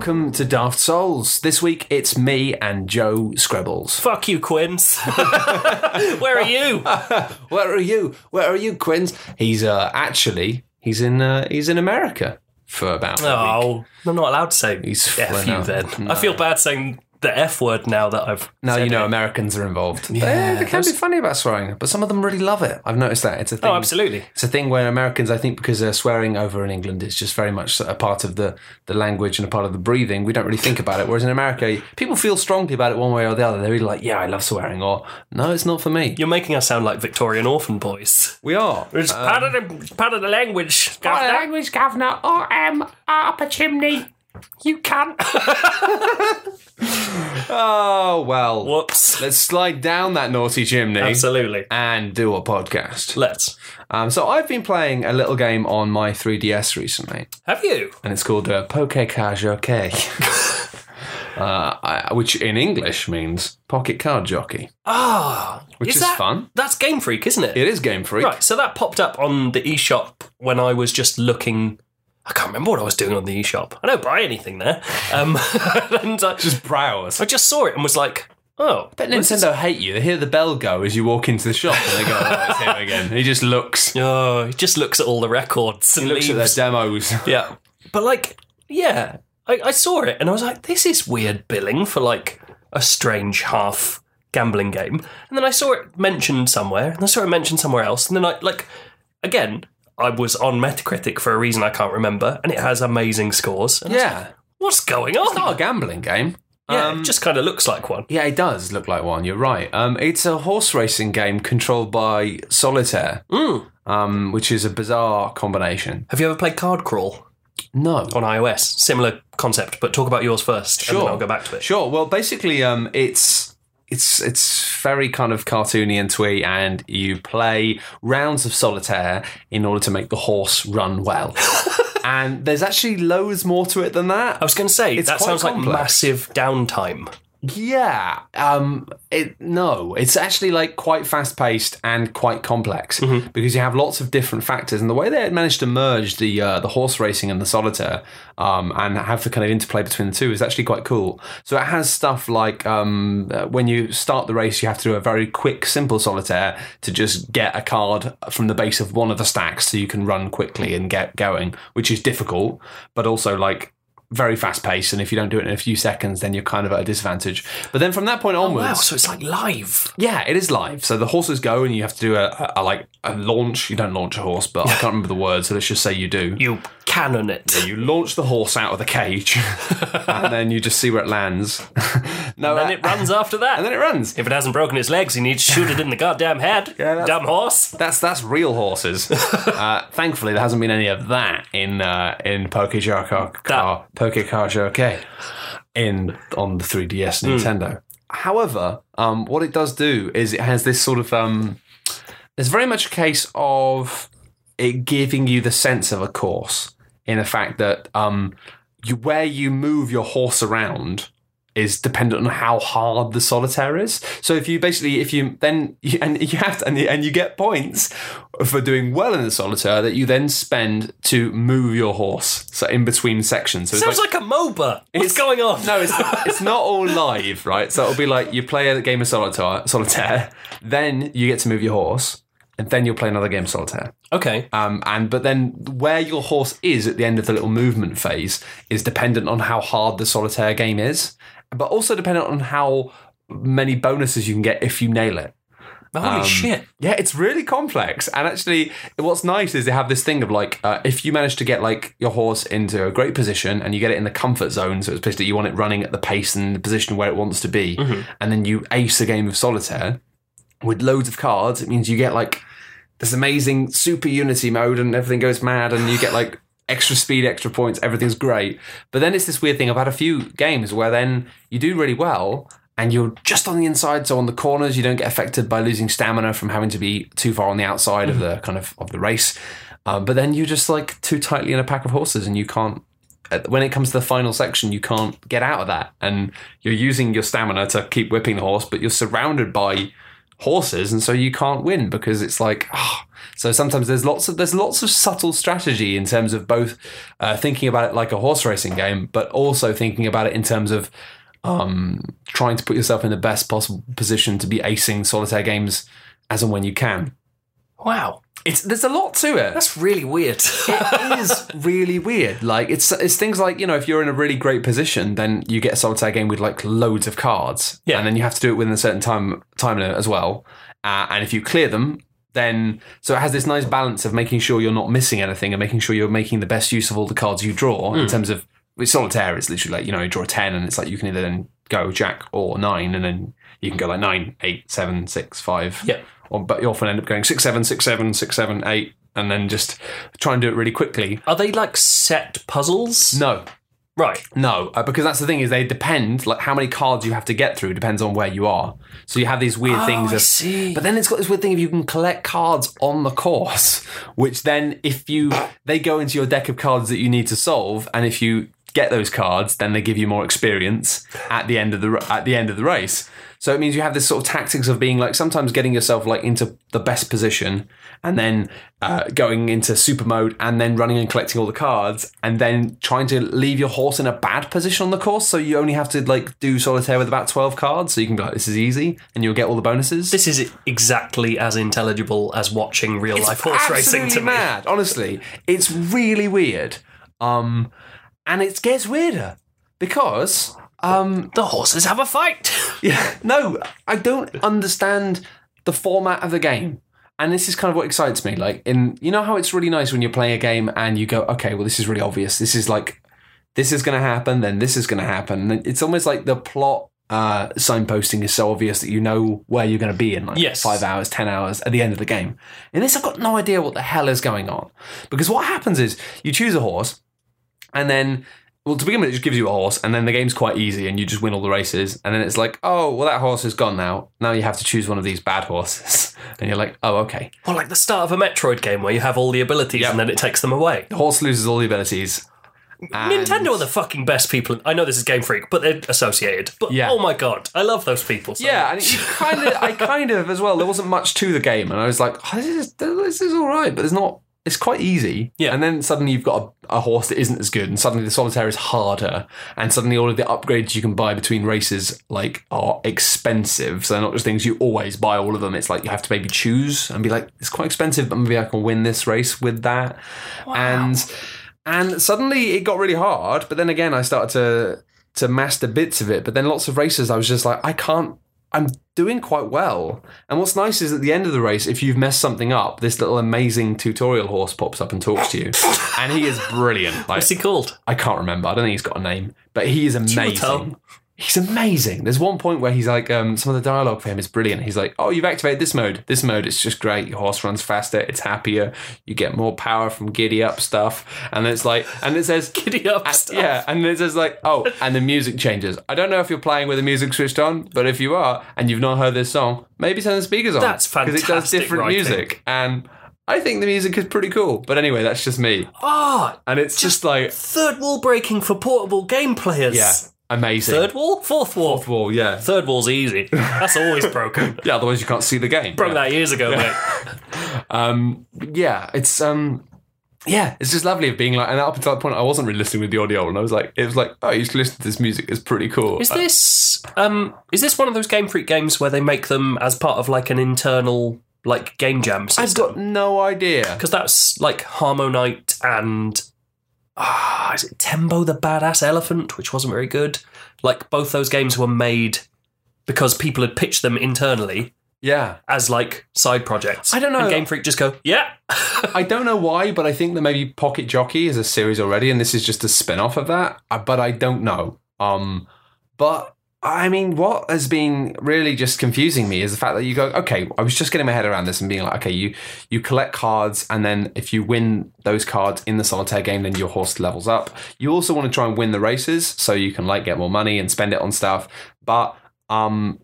welcome to Daft Souls. This week it's me and Joe Skrebels. Fuck you, Quins. Where are you? Where are you? Where are you, Quins? He's uh, actually he's in uh, he's in America for about. Oh, I'm not allowed to say He's F flown you out. then. I feel bad saying the F word now that I've. now said you know it. Americans are involved. Yeah, they, they can be funny about swearing, but some of them really love it. I've noticed that it's a oh, thing. Oh, absolutely. It's a thing where Americans, I think, because they're swearing over in England, is just very much a part of the, the language and a part of the breathing. We don't really think about it. Whereas in America, people feel strongly about it one way or the other. They're really like, yeah, I love swearing, or no, it's not for me. You're making us sound like Victorian orphan boys. We are. It's part of the part of the language. Part of the language, governor. I am up a chimney. You can't. oh, well. Whoops. Let's slide down that naughty chimney Absolutely. and do a podcast. Let's. Um, so I've been playing a little game on my 3DS recently, Have you? and it's called uh, Poke Card Jockey, uh, I- which in English means Pocket Card Jockey, Ah, which is, that, fun. That's Game Freak, isn't it? It is Game Freak. Right. So that popped up on the eShop when I was just looking. I can't remember what I was doing on the eShop. I don't buy anything there. Um, and I, Just browse. I just saw it and was like, oh, Bet this is- Nintendo hate you. They hear the bell go as you walk into the shop, and they go, "Oh, it's him again." He just looks. Oh, he just looks at all the records and He looks at leaves. their demos. Yeah. But like, yeah, I, I saw it and I was like, this is weird billing for like a strange half gambling game. And then I saw it mentioned somewhere, and I saw it mentioned somewhere else, and then I like again. I was on Metacritic for a reason I can't remember, and it has amazing scores. And was like, Yeah, what's going on? it's not a gambling game. yeah, Um, it just kind of looks like one. Yeah, it does look like one. You're right. Um, it's a horse racing game controlled by Solitaire, Mm. um, which is a bizarre combination. Have you ever played Card Crawl No. on iOS? Similar concept, but talk about yours first, and Sure. then I'll go back to it. Sure. Well, basically, um, it's it's it's very kind of cartoony and twee, and you play rounds of solitaire in order to make the horse run well. and there's actually loads more to it than that. I was going to say It's that sounds like massive downtime. Yeah. Um. It no. It's actually like quite fast paced and quite complex because you have lots of different factors, and the way they had managed to merge the uh, the horse racing and the solitaire, um, and have the kind of interplay between the two is actually quite cool. So it has stuff like um, uh, when you start the race, you have to do a very quick, simple solitaire to just get a card from the base of one of the stacks, so you can run quickly and get going, which is difficult, but also like very fast paced, and if you don't do it in a few seconds, then you're kind of at a disadvantage. But then from that point oh, onwards, Wow, so it's like live. yeah, it is live. So the horses go, and you have to do a, a, a, like a launch. You don't launch a horse, but I can't remember the word, so let's just say you do. You cannon it. You launch the horse out of the cage, and then you just see where it lands. no, And uh, it runs after that. and then it runs. if it hasn't broken its legs, you need to shoot it in the goddamn head. that's- Dumb horse. That's that's real horses. uh, thankfully, there hasn't been any of that in uh, in Pokejar Car Pokecar Okay in on the 3DS Nintendo. However, um, what it does do is it has this sort of um, there's very much a case of it giving you the sense of a course in the fact that um, you, where you move your horse around is dependent on how hard the solitaire is. So if you basically, if you then you, and you have to, and you, and you get points for doing well in the solitaire that you then spend to move your horse. So in between sections, so Sounds like, a MOBA. What's It's- going on? no, it's it's not all live, right? So it'll be like you play a game of solitaire, solitaire, then you get to move your horse, and then you'll play another game of solitaire. Okay. Um, and but then where your horse is at the end of the little movement phase is dependent on how hard the solitaire game is, but also dependent on how many bonuses you can get if you nail it. Holy um, shit. Yeah, it's really complex. And actually, what's nice is they have this thing of like, uh, if you manage to get like your horse into a great position and you get it in the comfort zone, so it's basically you want it running at the pace and the position where it wants to be, and then you ace a game of solitaire with loads of cards, it means you get like this amazing super unity mode and everything goes mad and you get like extra speed, extra points, everything's great. But then it's this weird thing. I've had a few games where then you do really well and you're just on the inside, so on the corners you don't get affected by losing stamina from having to be too far on the outside of the kind of of the race. Um, but then you're just like too tightly in a pack of horses and you can't when it comes to the final section, you can't get out of that, and you're using your stamina to keep whipping the horse, but you're surrounded by horses, and so you can't win because it's like. ah. So sometimes there's lots of there's lots of subtle strategy in terms of both uh, thinking about it like a horse racing game, but also thinking about it in terms of um, trying to put yourself in the best possible position to be acing solitaire games as and when you can. Wow. It's there's a lot to it. That's really weird. it is really weird. Like it's it's things like you know if you're in a really great position, then you get a solitaire game with like loads of cards, Yeah. and then you have to do it within a certain time time limit as well. Uh, and if you clear them, then so it has this nice balance of making sure you're not missing anything and making sure you're making the best use of all the cards you draw in terms of with solitaire. It's literally like you know you draw a ten, and it's like you can either then go jack or nine, and then you can go like nine, eight, seven, six, five. Yeah. Or, but you often end up going six, seven, six, seven, six, seven, eight, and then just try and do it really quickly. Are they like set puzzles? No, Right. no, uh, because that's the thing is they depend. Like how many cards you have to get through depends on where you are. So you have these weird things. Oh, I see. But then it's got this weird thing if you can collect cards on the course, which then if you they go into your deck of cards that you need to solve, and if you get those cards, then they give you more experience at the end of the at the end of the race. So it means you have this sort of tactics of being like sometimes getting yourself like into the best position, and then uh, going into super mode, and then running and collecting all the cards, and then trying to leave your horse in a bad position on the course. So you only have to like do solitaire with about twelve cards, so you can be like, "This is easy," and you'll get all the bonuses. This is exactly as intelligible as watching real life horse racing to absolutely me. mad. Honestly, it's really weird. Um, and it gets weirder because um, The horses have a fight. yeah, no, I don't understand the format of the game. And this is kind of what excites me. Like in you know how it's really nice when you're playing a game and you go, okay, well this is really obvious. This is like this is gonna happen, then this is gonna happen. It's almost like the plot uh, signposting is so obvious that you know where you're gonna be in like Yes. five hours, ten hours at the end of the game. In this I've got no idea what the hell is going on. Because what happens is you choose a horse and then well to begin with it just gives you a horse and then the game's quite easy and you just win all the races and then it's like oh well that horse is gone now now you have to choose one of these bad horses and you're like oh okay Well, like the start of a Metroid game where you have all the abilities Yep. and then it takes them away. the horse loses all the abilities and- Nintendo are the fucking best people. I know this is Game Freak, but they're associated. But Yeah. oh my god, I love those people. So yeah and you kind of i kind of as well there wasn't much to the game and i was like oh, this is this is all right but it's not it's quite easy. Yeah. and then suddenly you've got a, a horse that isn't as good and suddenly the solitaire is harder and suddenly all of the upgrades you can buy between races like are expensive. So they're not just things you always buy all of them. It's like you have to maybe choose and be like it's quite expensive but maybe i can win this race with that. And and suddenly it got really hard but then again i started to to master bits of it. But then lots of races i was just like i can't i'm doing quite well and what's nice is at the end of the race if you've messed something up this little amazing tutorial horse pops up and talks to you and he is brilliant like What's he called? I can't remember. I don't think he's got a name, but he is amazing. He's amazing. There's one point where he's like, um, some of the dialogue for him is brilliant. He's like, "Oh, you've activated this mode. This mode, it's just great. Your horse runs faster. It's happier. You get more power from giddy up stuff." And it's like, and it says, Giddy up stuff. yeah, and it says like, "Oh, and the music changes." I don't know if you're playing with the music switched on, but if you are and you've not heard this song, maybe turn the speakers on. That's fantastic. because it does different writing. music and. I think the music is pretty cool, but anyway, that's just me, Ah, and it's just like, third wall breaking for portable game players. yeah, amazing. Third wall? Fourth wall. Fourth wall, yeah. Third wall's easy. That's always broken. Yeah, otherwise you can't see the game. Broke that years ago, mate. Um, yeah, it's um, yeah, it's just lovely of being like, and up until that point, I wasn't really listening with the audio, and I was like, it was like, oh, you should listen to this music. It's pretty cool. Is this um is this one of those Game Freak games where they make them as part of like an internal like game jam I've got no idea. Because that's like HarmoKnight and ah, is it Tembo the Badass Elephant, which wasn't very good. Like both those games were made because people had pitched them internally Yeah, as like side projects. I don't know. And Game Freak just go, yeah, I don't know why, but I think that maybe Pocket Jockey is a series already, and this is just a spin off of that. uh, But I don't know. Um, but I mean, what has been really just confusing me is the fact that you go, okay, I was just getting my head around this and being like, okay, you you collect cards, and then if you win those cards in the solitaire game, then your horse levels up. You also want to try and win the races, so you can like get more money and spend it on stuff. But um,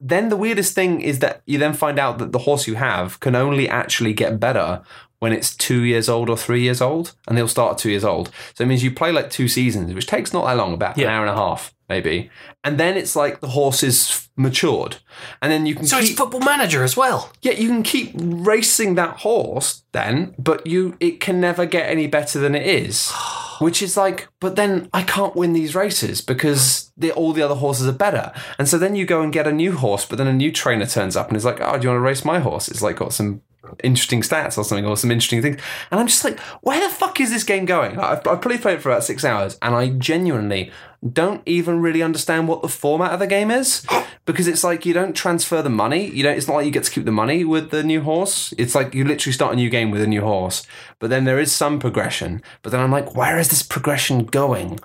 then the weirdest thing is that you then find out that the horse you have can only actually get better when it's two years old or three years old, and they'll start at two years old. So it means you play like two seasons, which takes not that long, about an hour and a half maybe, and then it's like the horse is matured, and then you can So keep, it's football manager as well. yeah, you can keep racing that horse then, but you it can never get any better than it is. Which is like, but then I can't win these races because the, all the other horses are better. And so then you go and get a new horse, but then a new trainer turns up and is like, oh, do you want to race my horse? It's like got some interesting stats or something or some interesting things. And I'm just like, where the fuck is this game going? I've, I've probably played it for about six hours and I genuinely don't even really understand what the format of the game is because it's like you don't transfer the money. You don't. It's not like you get to keep the money with the new horse. It's like you literally start a new game with a new horse. But then there is some progression. But then I'm like, where is this progression going?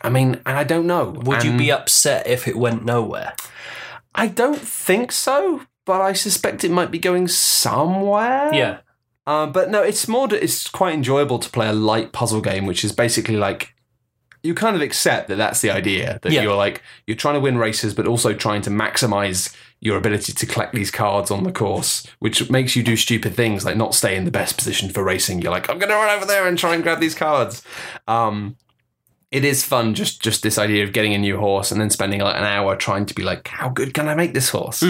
I mean, and I don't know. Would you be upset if it went nowhere? I don't think so. But I suspect it might be going somewhere. Yeah. Um, but no, it's more. It's quite enjoyable to play a light puzzle game, which is basically like you kind of accept that that's the idea that Yeah. you're like you're trying to win races, but also trying to maximize your ability to collect these cards on the course, which makes you do stupid things like not stay in the best position for racing. You're like, I'm going to run over there and try and grab these cards. Um, it is fun, just just this idea of getting a new horse and then spending like an hour trying to be like, how good can I make this horse?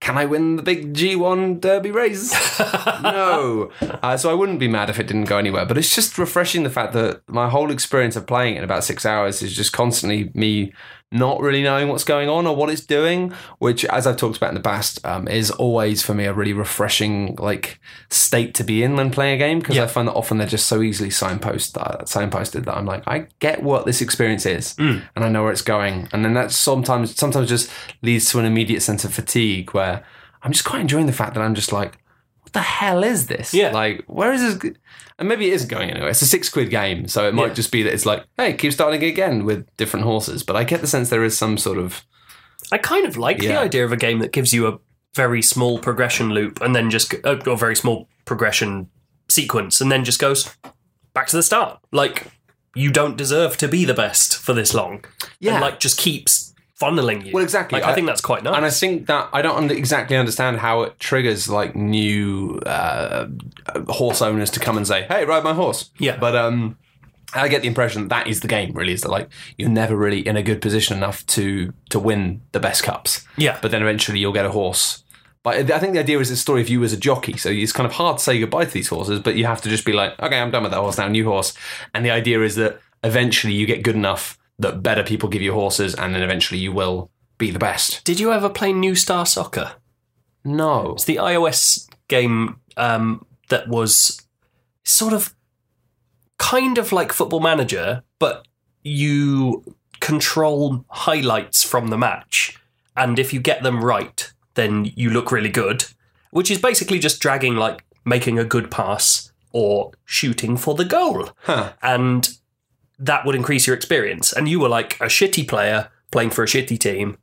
Can I win the big G1 Derby race? no. Uh, so I wouldn't be mad if it didn't go anywhere. But it's just refreshing the fact that my whole experience of playing it in about six hours is just constantly me not really knowing what's going on or what it's doing, which, as I've talked about in the past, um, is always for me a really refreshing like state to be in when playing a game because Yeah. I find that often they're just so easily signpost uh, signposted that I'm like I get what this experience is and I know where it's going, and then that sometimes sometimes just leads to an immediate sense of fatigue where I'm just quite enjoying the fact that I'm just like. What the hell is this? Yeah. Like, where is this? And maybe it isn't going anywhere. It's a six quid game, so it might Yeah. just be that it's like, hey, keep starting again with different horses. But I get the sense there is some sort of I kind of like the idea of a game that gives you a very small progression loop and then just a, a uh, very small progression sequence and then just goes back to the start. Like you don't deserve to be the best for this long. Yeah. And like just keeps funneling you. Well, exactly. Like I, I- think that's quite nice. And I think that I don't under, exactly understand how it triggers like new uh, horse owners to come and say, "Hey, ride my horse." Yeah. But um, I get the impression that that is the game. Really, is that like you're never really in a good position enough to to win the best cups. yeah. But then eventually you'll get a horse. But I think the idea is the story of you as a jockey. So it's kind of hard to say goodbye to these horses, but you have to just be like, okay, I'm done with that horse now, new horse. And the idea is that eventually you get good enough that better people give you horses, and then eventually you will be the best. Did you ever play New Star Soccer? No. It's the iOS game um, that was sort of kind of like Football Manager, but you control highlights from the match, and if you get them right, then you look really good. Which is basically just dragging like making a good pass or shooting for the goal, Huh. and that would increase your experience. And you were like a shitty player playing for a shitty team,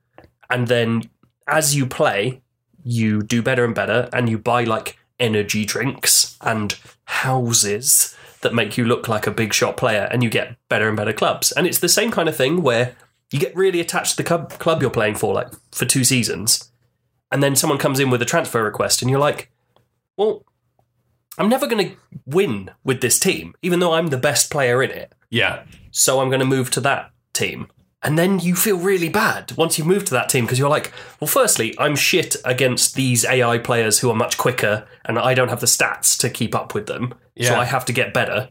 and then as you play, you do better and better, and you buy like energy drinks and houses that make you look like a big shot player, and you get better and better clubs. And it's the same kind of thing where you get really attached to the club, club you're playing for, like for two seasons, and then someone comes in with a transfer request, and you're like, well, I'm never going to win with this team, even though I'm the best player in it. Yeah. So I'm going to move to that team. And then you feel really bad once you move to that team because you're like, well, firstly, I'm shit against these AI players who are much quicker and I don't have the stats to keep up with them. Yeah. So I have to get better.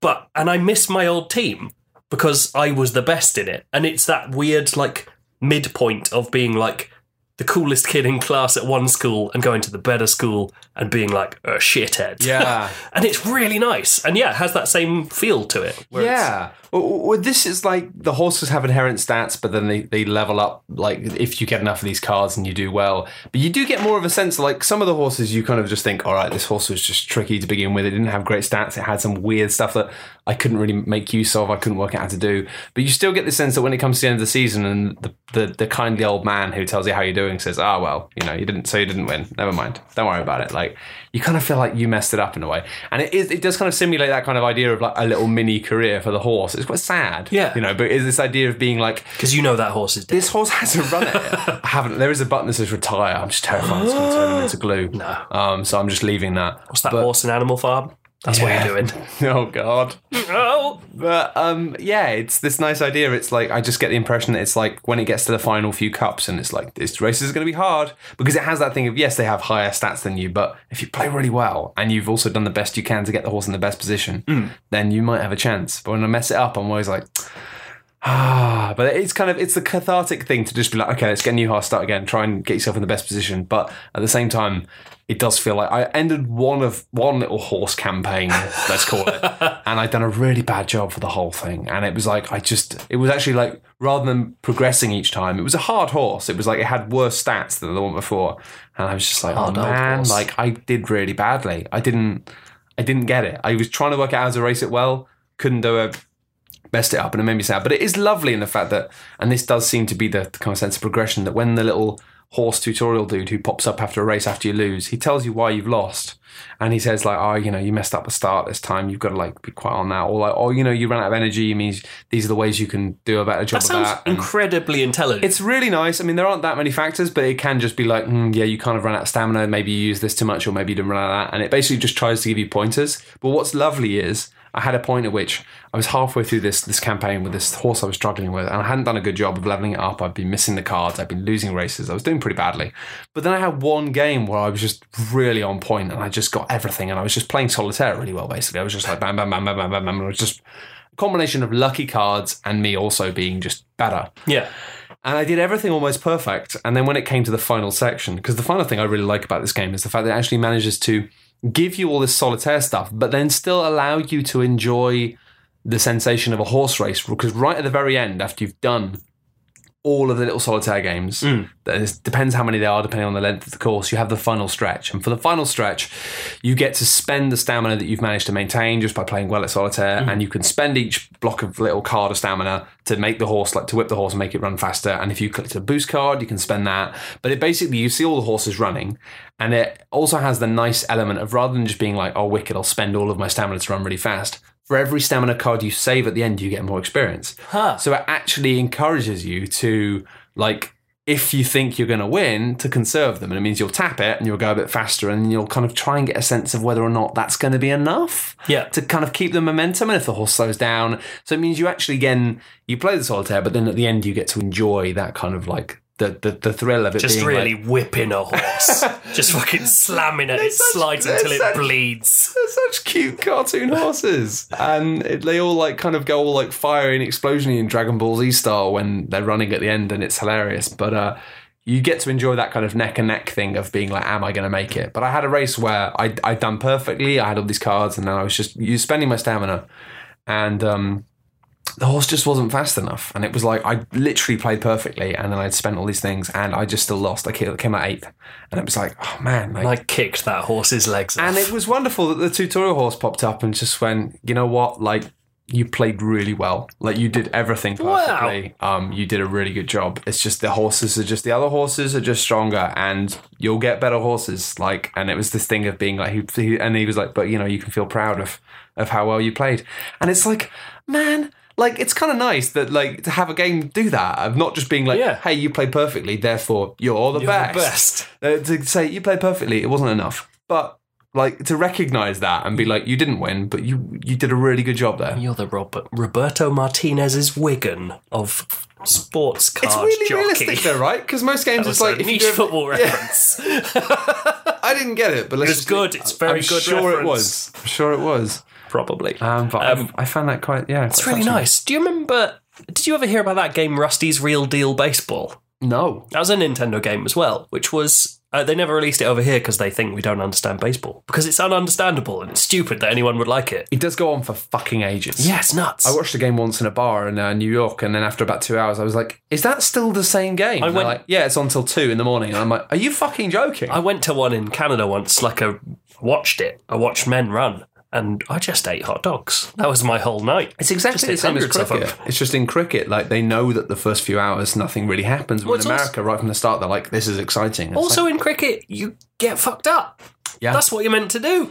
But, and I miss my old team because I was the best in it. And it's that weird, like, midpoint of being like the coolest kid in class at one school and going to the better school and being like a shithead. Yeah. and it's really nice. And yeah, it has that same feel to it. where it's- yeah. Well, this is like the horses have inherent stats, but then they, they level up like if you get enough of these cards and you do well. But you do get more of a sense like some of the horses you kind of just think, all right, this horse was just tricky to begin with. It didn't have great stats. It had some weird stuff that I couldn't really make use of. I couldn't work out how to do. But you still get the sense that when it comes to the end of the season and the, the, the kindly old man who tells you how you're doing says, ah, well, you know, you didn't, so you didn't win. Never mind. Don't worry about it. Like you kind of feel like you messed it up in a way. And it is, it does kind of simulate that kind of idea of like a little mini career for the horse. It's quite sad. Yeah. You know, but it's this idea of being like, Because you know that horse is dead. this horse has to run it. I haven't. There is a button that says retire. I'm just terrified it's going to turn him into glue. No. Um, so I'm just leaving that. What's that But- horse and animal farm? That's Yeah. what you're doing. Oh God. Oh, But um, yeah, it's this nice idea. It's like I just get the impression that it's like when it gets to the final few cups, and it's like this race is going to be hard because it has that thing of yes, they have higher stats than you, but if you play really well and you've also done the best you can to get the horse in the best position, then you might have a chance. But when I mess it up, I'm always like. Ah, but it's kind of it's the cathartic thing to just be like, okay, let's get a new horse, start again, try and get yourself in the best position. But at the same time, it does feel like I ended one of one little horse campaign, let's call it, and I'd done a really bad job for the whole thing. And it was like I just it was actually like rather than progressing each time, it was a hard horse. It was like it had worse stats than the one before, and I was just like, Hard oh man, horse. like I did really badly. I didn't I didn't get it. I was trying to work out how to race it well, couldn't do it messed it up and it made me sad. But it is lovely in the fact that, and this does seem to be the, the kind of sense of progression that when the little horse tutorial dude who pops up after a race after you lose, he tells you why you've lost. And he says like, oh, you know, you messed up the start this time. You've got to like be quiet on that. Or like, oh, you know, you ran out of energy. It means these are the ways you can do a better job that of sounds that. And- incredibly intelligent. it's really nice. I mean, there aren't that many factors, but it can just be like, mm, yeah, you kind of ran out of stamina. Maybe you use this too much, or maybe you didn't run out of that. And it basically just tries to give you pointers. But what's lovely is I had a point at which I was halfway through this this campaign with this horse I was struggling with, and I hadn't done a good job of leveling it up. I'd been missing the cards. I'd been losing races. I was doing pretty badly. But then I had one game where I was just really on point, and I just got everything, and I was just playing solitaire really well. Basically, I was just like bam, bam, bam, bam, bam, bam, bam. And it was just a combination of lucky cards and me also being just better. yeah. And I did everything almost perfect. And then when it came to the final section, because the final thing I really like about this game is the fact that it actually manages to give you all this solitaire stuff, but then still allow you to enjoy the sensation of a horse race. Because right at the very end, after you've done all of the little solitaire games, mm. that is, depends how many there are, depending on the length of the course, you have the final stretch. And for the final stretch, you get to spend the stamina that you've managed to maintain just by playing well at solitaire, mm. and you can spend each block of little card of stamina to make the horse, like to whip the horse and make it run faster. And if you click to a boost card, you can spend that. But it basically, you see all the horses running, and it also has the nice element of rather than just being like, oh, wicked, I'll spend all of my stamina to run really fast. For every stamina card you save at the end, you get more experience. Huh. So it actually encourages you to like if you think you're going to win to conserve them and it means you'll tap it and you'll go a bit faster and you'll kind of try and get a sense of whether or not that's going to be enough Yeah. to kind of keep the momentum and if the horse slows down so it means you actually again you play the solitaire but then at the end you get to enjoy that kind of like the the, the thrill of it Just really like, whipping a horse. Just fucking slamming at its such- slides until it bleeds. They're such cute cartoon horses, and it, they all like kind of go all like fiery and explosiony in Dragon Ball Z style when they're running at the end, and it's hilarious. But uh, you get to enjoy that kind of neck and neck thing of being like, "Am I going to make it?" But I had a race where I I'd done perfectly. I had all these cards, and then I was just you spending my stamina, and um, the horse just wasn't fast enough. And it was like I literally played perfectly, and then I'd spent all these things, and I just still lost. I came out eighth, and it was like, oh man, like, I kicked that horse's legs off. and it was wonderful that the tutorial horse popped up and just went, you know what, like you played really well. Like you did everything Wow. perfectly. Um, you did a really good job. It's just the horses are just the other horses are just stronger, and you'll get better horses. Like, and it was this thing of being like, he, he and he was like, but you know, you can feel proud of of how well you played, and it's like, man. Like it's kind of nice that like to have a game do that of not just being like, Yeah. hey, you played perfectly, therefore you're the You're best. the best. Uh, to say you played perfectly, it wasn't enough. But like to recognize that and be like, you didn't win, but you you did a really good job there. You're the Robert, Roberto Martinez's Wigan of sports card It's really jockey. realistic though, right? Because most games it's like if niche do- football Yeah, reference. I didn't get it, but let's It's good. It's very I'm good Sure, it was. I'm sure it was. Probably. Um, but Um, I, I found that quite yeah. it's really nice. Do you remember? Did you ever hear about that game, Rusty's Real Deal Baseball? No, That was a Nintendo game as well, which was. Uh, they never released it over here because they think we don't understand baseball. Because it's ununderstandable and it's stupid that anyone would like it. it does go on for fucking ages. Yeah, it's nuts. I watched a game once in a bar in uh, New York, and then after about two hours, I was like, "Is that still the same game?" And they're went- like, "Yeah, it's on till two in the morning." And I'm like, "Are you fucking joking?" I went to one in Canada once, like I watched it. I watched men run, and I just ate hot dogs. That was my whole night. It's exactly Just the same as cricket. It's just in cricket, like they know that the first few hours nothing really happens. But Well, in it's also- America, right from the start, they're like, "This is exciting." It's Also, like, in cricket, you get fucked up. yeah, That's what you're meant to do.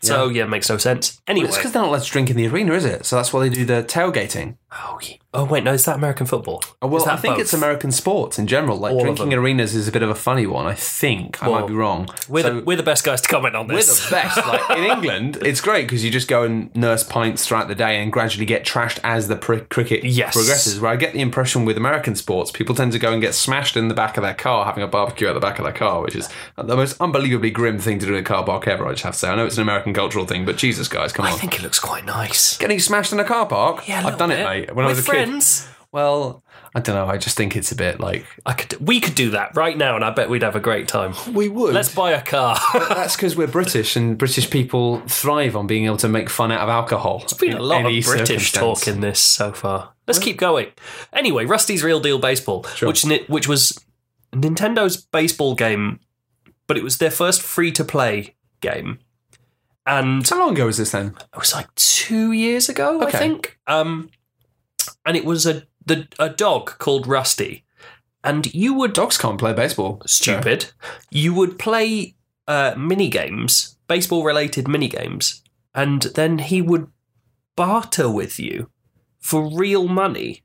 So yeah, it makes no sense. Anyway, It's because they're not allowed to drink in the arena, is it? So that's why they do the tailgating. Oh, ye- oh wait, no, is that American football? Oh, well, I think both? it's American sports in general. Like All drinking arenas is a bit of a funny one. I think I might be wrong. We're, So- the, we're the best guys to comment on this. We're the best. Like in England, it's great because you just go and nurse pints throughout the day and gradually get trashed as the pr- cricket Yes. progresses. Where I get the impression with American sports, people tend to go and get smashed in the back of their car, having a barbecue at the back of their car, which is the most unbelievably grim thing to do in a car park ever. I just have to say. I know it's an American cultural thing, but Jesus, guys, come I on. I think it looks quite nice. Getting smashed in a car park? Yeah, a I've done it, little bit. mate. When I was a friends. kid. Well, I don't know. I just think it's a bit like I could, we could do that right now, and I bet we'd have a great time. we would. Let's buy a car. That's because we're British, and British people thrive on being able to make fun out of alcohol. There's been a lot of British talk in this so far. Let's keep going. Anyway, Rusty's Real Deal Baseball, which ni- which was Nintendo's baseball game, but it was their first free to play game, and How long ago was this then? it was like two years ago, I Okay. think. Um, and it was a the a dog called Rusty, and you would Dogs can't play baseball. stupid. You would play uh, mini games, baseball related mini games, and then he would barter with you for real money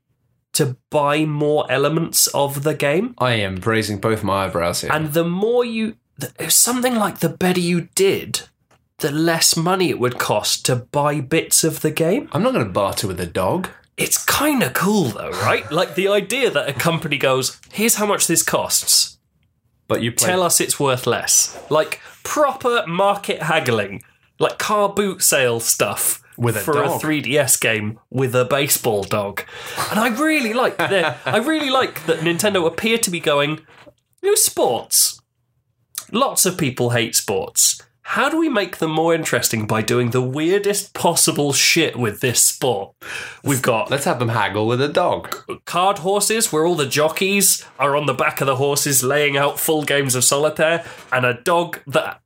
to buy more elements of the game. I am raising both my eyebrows here. And the more you, th- something like the better you did, the less money it would cost to buy bits of the game. I'm not going to barter with a dog. It's kind of cool though, right? like the idea that a company goes, here's how much this costs. But you play. tell us it's worth less. Like proper market haggling, like car boot sale stuff With a for dog. a 3DS game with a baseball dog. And I really like that. I really like that Nintendo appear to be going, you know, sports. Lots of people hate sports. How do we make them more interesting by doing the weirdest possible shit with this sport? We've got Let's have them haggle with a dog. card horses where all the jockeys are on the back of the horses laying out full games of solitaire and a dog that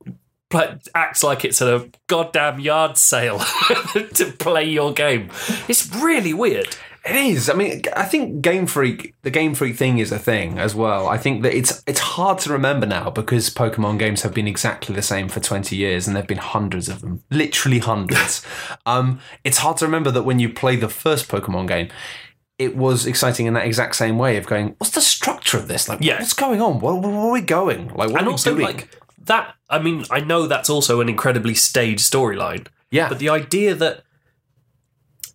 acts like it's at a goddamn yard sale to play your game it's really weird It is. I mean, I think Game Freak, the Game Freak thing is a thing as well. I think that it's it's hard to remember now because Pokemon games have been exactly the same for 20 years and there've been hundreds of them. Literally hundreds. um, it's hard to remember that when you play the first Pokemon game, it was exciting in that exact same way of going, what's the structure of this? Like, Yeah. what's going on? Where, where are we going? Like, what and are we also doing? like that i mean i know that's also an incredibly staged storyline yeah. but the idea that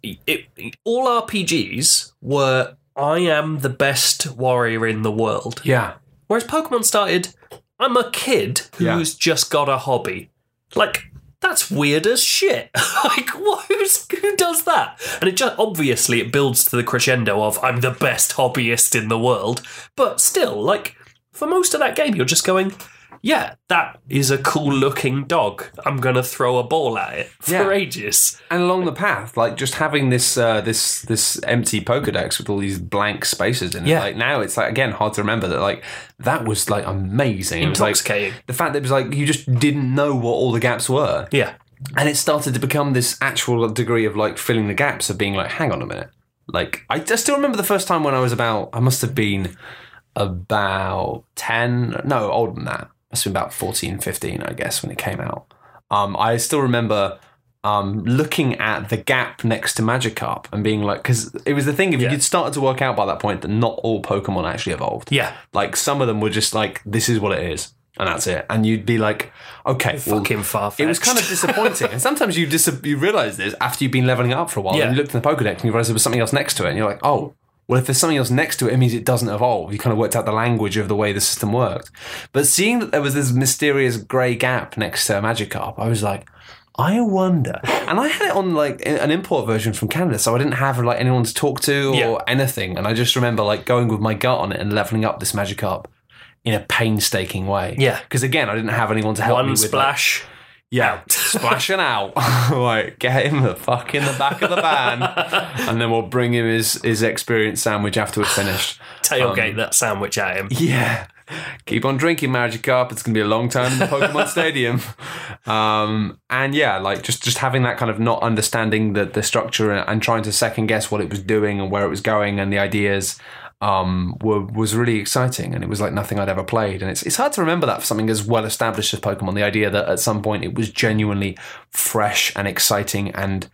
it, all rpgs were i am the best warrior in the world yeah. Whereas Pokemon started, I'm a kid Yeah. who's just got a hobby. Like, that's weird as shit. like, what, who's, who does that? And it just obviously it builds to the crescendo of I'm the best hobbyist in the world. But still, like, for most of that game, you're just going, yeah, that is a cool looking dog. I'm gonna throw a ball at it for Yeah. ages. and along the path, like just having this uh, this this empty Pokedex with all these blank spaces in it. Yeah. Like now, it's like again hard to remember that like that was like amazing. It was like the fact that it was like you just didn't know what all the gaps were, yeah. and it started to become this actual degree of like filling the gaps of being like, hang on a minute. Like I, I still remember the first time when I was about I must have been about 10 no older than that must have been about 14 15 I guess when it came out um, I still remember um, looking at the gap next to Magikarp and being like because it was the thing if Yeah. you'd started to work out by that point that not all Pokemon actually evolved Yeah. like some of them were just like this is what it is and that's it and you'd be like okay well, Fucking far it was kind of disappointing. and sometimes you dis- you realise this after you've been leveling up for a while. Yeah. And you looked in the Pokedex and you realise there was something else next to it. And you're like, oh, well, if there's something else next to it, it means it doesn't evolve. You kind of worked out the language of the way the system worked. But seeing that there was this mysterious grey gap next to Magikarp, I was like, I wonder. And I had it on like an import version from Canada, so I didn't have like anyone to talk to or Yeah. anything. And I just remember like going with my gut on it and leveling up this Magikarp in a painstaking way. Yeah. Because again, I didn't have anyone to help me one with like, splash. Yeah, splashing out. like, get him the fuck in the back of the van, and then we'll bring him his his experience sandwich after we're finished. tailgate that sandwich at him. Yeah, keep on drinking, magic Magikarp. It's gonna be a long time in the Pokemon Stadium. Um, and yeah, like just just having that kind of not understanding the the structure and, and trying to second guess what it was doing and where it was going and the ideas. Um, were, was really exciting, and it was like nothing I'd ever played. And it's it's hard to remember that for something as well established as Pokemon. The idea that at some point it was genuinely fresh and exciting and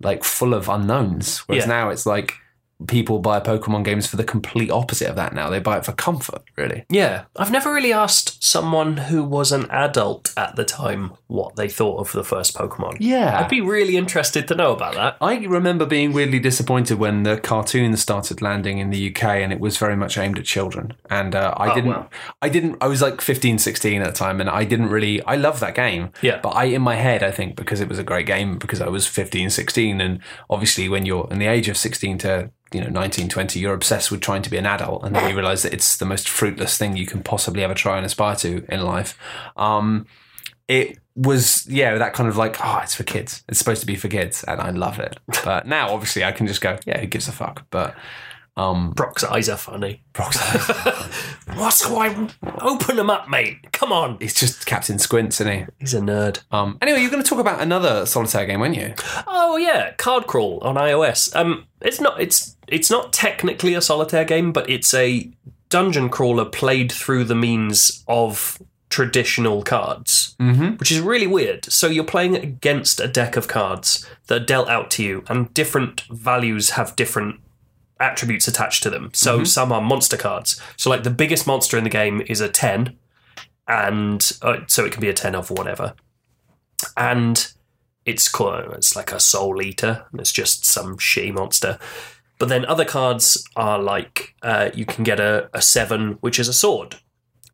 like full of unknowns, whereas Yeah. now it's like people buy Pokemon games for the complete opposite of that. Now they buy it for comfort, really. Yeah, I've never really asked someone who was an adult at the time what they thought of the first Pokemon. Yeah, I'd be really interested to know about that. I remember being weirdly disappointed when the cartoon started landing in the UK and it was very much aimed at children. And uh, I Oh, didn't, wow. I didn't, I was like 15, 16 at the time and I didn't really, I love that game. Yeah. But I, in my head, I think because it was a great game because I was 15, 16 and obviously when you're in the age of 16 to, you know, 19, 20, you're obsessed with trying to be an adult and then you realize that it's the most fruitless thing you can possibly ever try and aspire to in life. Um, it was yeah that kind of like oh it's for kids it's supposed to be for kids and i love it but now obviously i can just go yeah who gives a fuck but um Brock's eyes are funny. Brock's What's going? Open them up, mate. Come on. it's just captain squints isn't he He's a nerd. um anyway you're going to talk about another solitaire game weren't you Oh yeah, Card Crawl on iOS. Um, it's not it's it's not technically a solitaire game, but it's a dungeon crawler played through the means of traditional cards, mm-hmm which is really weird. So you're playing against a deck of cards that are dealt out to you, and different values have different attributes attached to them. So some are monster cards. So like the biggest monster in the game is a ten, and uh, so it can be a ten of whatever, and it's called, it's like a soul eater. and It's just some shitty monster. But then other cards are like uh, you can get a, a seven, which is a sword.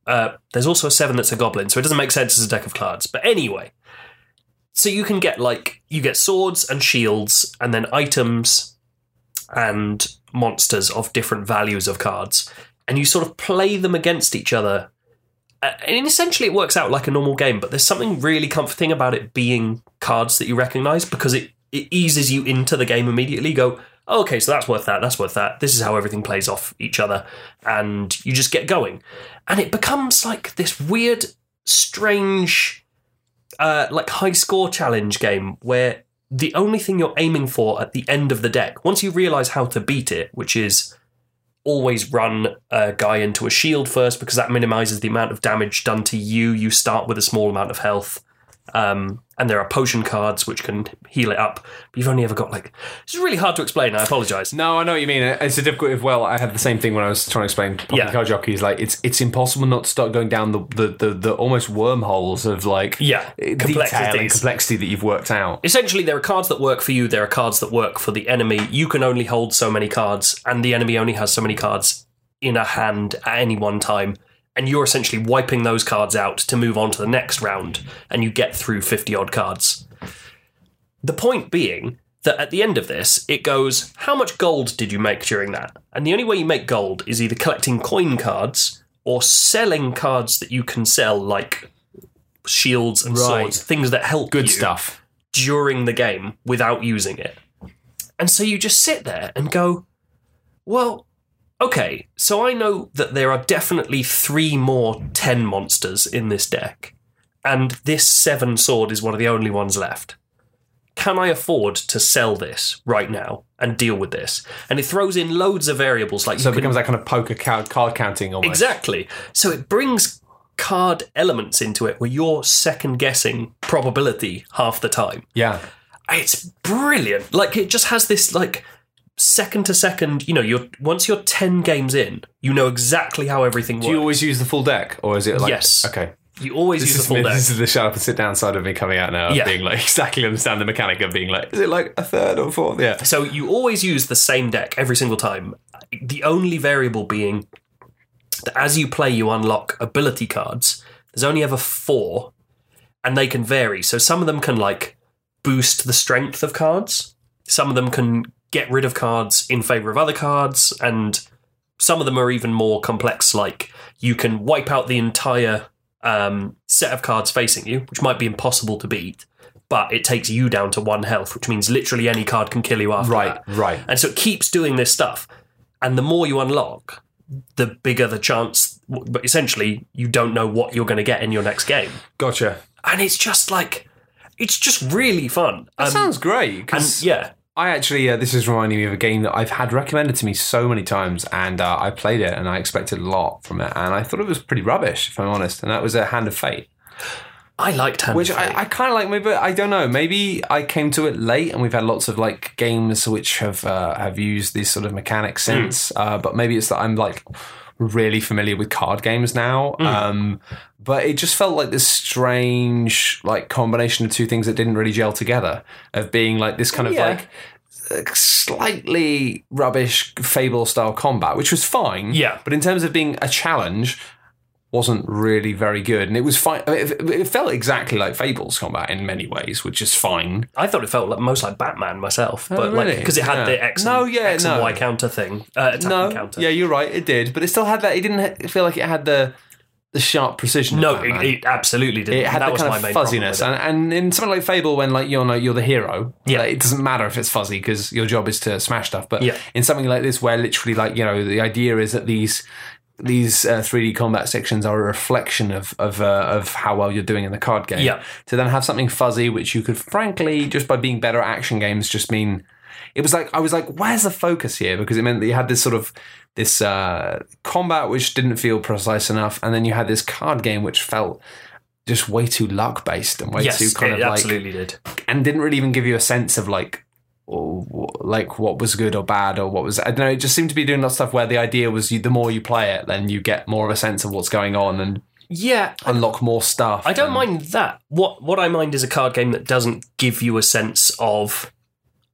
Uh, there's also a seven that's a goblin, so it doesn't make sense as a deck of cards. But anyway, so you can get like you get swords and shields, and then items and monsters of different values of cards, and you sort of play them against each other. Uh, and essentially, it works out like a normal game. But there's something really comforting about it being cards that you recognise because it it eases you into the game immediately. You go, okay, so that's worth that. That's worth that. This is how everything plays off each other, and you just get going and it becomes like this weird, strange, uh, like high score challenge game where the only thing you're aiming for at the end of the deck, once you realize how to beat it, which is always run a guy into a shield first because that minimizes the amount of damage done to you. You start with a small amount of health. Um, and there are potion cards which can heal it up, but you've only ever got like. It's really hard to explain. I apologize. no i know what you mean it's a difficult if well i had the same thing when i was trying to explain Pocket Yeah. card jockeys like it's it's impossible not to start going down the the, the, the almost wormholes of like Yeah, and complexity that you've worked out Essentially, there are cards that work for you, there are cards that work for the enemy. You can only hold so many cards, and the enemy only has so many cards in a hand at any one time. And you're essentially wiping those cards out to move on to the next round, and you get through 50 odd cards. The point being that at the end of this, it goes, How much gold did you make during that? And the only way you make gold is either collecting coin cards or selling cards that you can sell, like shields and Right. swords, things that help good you stuff during the game without using it. And so you just sit there and go, well, okay, so I know that there are definitely three more 10 monsters in this deck, and this 7 sword is one of the only ones left. Can I afford to sell this right now and deal with this? And it throws in loads of variables like so it can becomes that kind of poker card, card counting almost Exactly. So it brings card elements into it where you're second guessing probability half the time. yeah It's brilliant. Like it just has this like second to second, you know, you're once you're 10 games in, you know exactly how everything works. do you always use the full deck or is it like Yes. okay You always This use the full me- deck. this is the shut up and sit down side of me coming out now, Yeah. being like exactly understand the mechanic of being like, is it like a third or fourth? Yeah. So you always use the same deck every single time. The only variable being that as you play, you unlock ability cards. There's only ever four, and they can vary. So some of them can like boost the strength of cards. Some of them can get rid of cards in favor of other cards, and some of them are even more complex. Like you can wipe out the entire um, set of cards facing you, which might be impossible to beat. But it takes you down to one health, which means literally any card can kill you after Right, that. right. And so it keeps doing this stuff. And the more you unlock, the bigger the chance. But essentially, you don't know what you're going to get in your next game. Gotcha. And it's just like, it's just really fun. That Um, sounds great. and yeah, I actually, uh, this is reminding me of a game that I've had recommended to me so many times, and uh, I played it, and I expected a lot from it, and I thought it was pretty rubbish, if I'm honest. And that was a Hand of Fate, I liked Hand which of Fate. I, I kind of like. Maybe I don't know. Maybe I came to it late, and we've had lots of like games which have uh, have used these sort of mechanics since. Uh, but maybe it's that I'm like really familiar with card games now. Um, but it just felt like this strange like combination of two things that didn't really gel together. Of being like this kind of Yeah. like slightly rubbish fable style combat, which was fine. Yeah. But in terms of being a challenge, wasn't really very good, and it was fine. It, it felt exactly like Fable's combat in many ways, which is fine. I thought it felt like, most like Batman myself, but like Oh, really? because it had Yeah. the X, No, and, yeah, X and no. Y counter thing, uh, No, counter. yeah, you're right. It did, but it still had that. It didn't feel like it had the the sharp precision. no, it, it absolutely didn't. It had that kind my of main fuzziness, and, and in something like Fable, when like you're no, you're the hero, Yeah. like, it doesn't matter if it's fuzzy because your job is to smash stuff. But Yeah. in something like this, where literally like you know the idea is that these these uh, 3D combat sections are a reflection of of uh, of how well you're doing in the card game. Yeah. To then have something fuzzy, which you could frankly just by being better at action games, just mean it was like I was like, where's the focus here? Because it meant that you had this sort of this uh, combat which didn't feel precise enough, and then you had this card game which felt just way too luck based and way Yes, too kind of like absolutely did. and didn't really even give you a sense of like or, like what was good or bad or what was I don't know. It just seemed to be doing that stuff where the idea was you, the more you play it, then you get more of a sense of what's going on and Yeah, unlock more stuff. I don't and- mind that. What what I mind is a card game that doesn't give you a sense of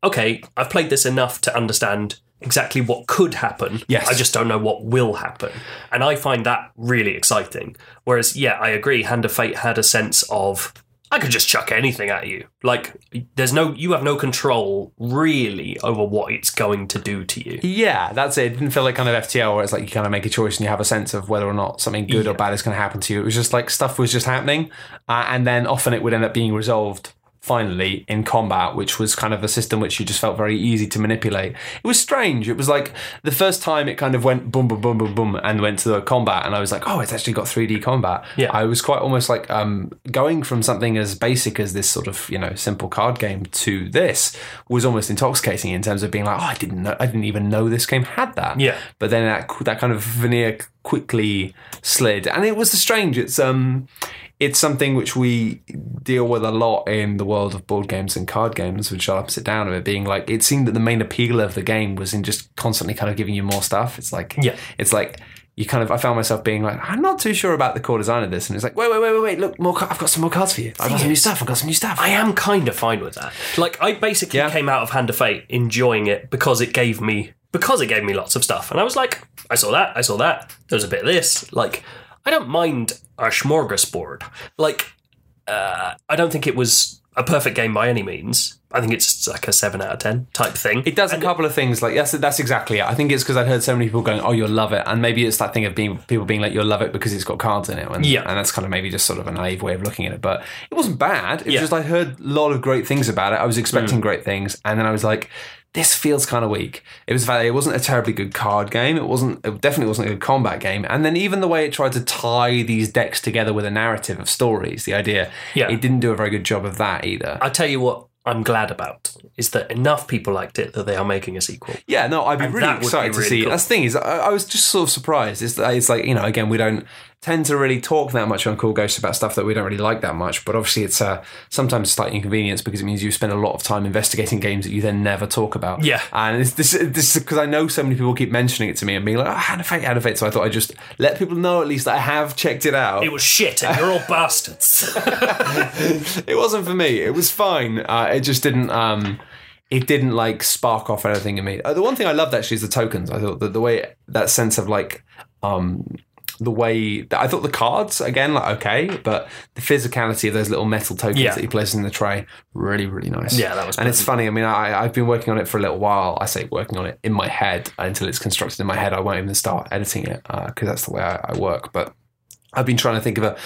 okay, I've played this enough to understand exactly what could happen. Yes. I just don't know what will happen. And I find that really exciting. Whereas, yeah, I agree, Hand of Fate had a sense of I could just chuck anything at you. Like there's no you have no control really over what it's going to do to you. Yeah, that's it. It didn't feel like kind of FTL where it's like you kind of make a choice and you have a sense of whether or not something good or bad is going to happen to you. It was just like stuff was just happening, uh, and then often it would end up being resolved finally in combat, which was kind of a system which you just felt very easy to manipulate. It was strange. It was like the first time it kind of went boom, boom, boom, boom, boom, and went to the combat, and I was like, oh, it's actually got 3D combat. Yeah. I was quite almost like um, going from something as basic as this sort of you know simple card game to this was almost intoxicating in terms of being like, oh, I didn't know, I didn't even know this game had that. Yeah. But then that that kind of veneer quickly slid, and it was strange. It's um, it's something which we deal with a lot in the world of board games and card games, which I'll sit down of it being like it seemed that the main appeal of the game was in just constantly kind of giving you more stuff. It's like Yeah. it's like. You kind of, I found myself being like, I'm not too sure about the core design of this, and it's like, wait, wait, wait, wait, wait, look, more, I've got some more cards for you. I've got some new stuff. I've got some new stuff. I am kind of fine with that. Like I basically Yeah. came out of Hand of Fate enjoying it because it gave me because it gave me lots of stuff, and I was like, I saw that, I saw that. there was a bit of this. Like I don't mind a smorgasbord. Like uh, I don't think it was a perfect game by any means. I think it's like a seven out of ten type thing. It does a couple of things like that's that's exactly it. I think it's because I'd heard so many people going, "Oh, you'll love it," and maybe it's that thing of being people being like, "You'll love it" because it's got cards in it, and, Yeah. and that's kind of maybe just sort of a naive way of looking at it. But it wasn't bad. It was just I heard a lot of great things about it. I was expecting great things, and then I was like, "This feels kind of weak." It was it wasn't a terribly good card game. It wasn't. It definitely wasn't a good combat game. And then even the way it tried to tie these decks together with a narrative of stories, the idea, Yeah. it didn't do a very good job of that either. I tell you what. I'm glad about is that enough people liked it that they are making a sequel. Yeah, no, I'd be And really would be excited to really see. cool. That's the thing is, I, I was just sort of surprised. It's, it's like you know, again, we don't tend to really talk that much on Cool Ghosts about stuff that we don't really like that much. But obviously, it's uh, sometimes a slight inconvenience because it means you spend a lot of time investigating games that you then never talk about. Yeah. and it's, this this because I know so many people keep mentioning it to me and being like, oh, "Hand of Fate, Hand of Fate." So I thought I'd just let people know at least that I have checked it out. It was shit, and you're all bastards. it wasn't for me. It was fine. Uh, it just didn't. Um, it didn't like spark off anything in me. Uh, the one thing I loved actually is the tokens. I thought that the way that sense of like. Um, the way that I thought the cards again like okay, but the physicality of those little metal tokens Yeah. that he places in the tray really really nice. Yeah, that was and it's funny. I mean, I I've been working on it for a little while. I say working on it in my head until it's constructed in my head. I won't even start editing it uh, because that's the way I, I work. But I've been trying to think of a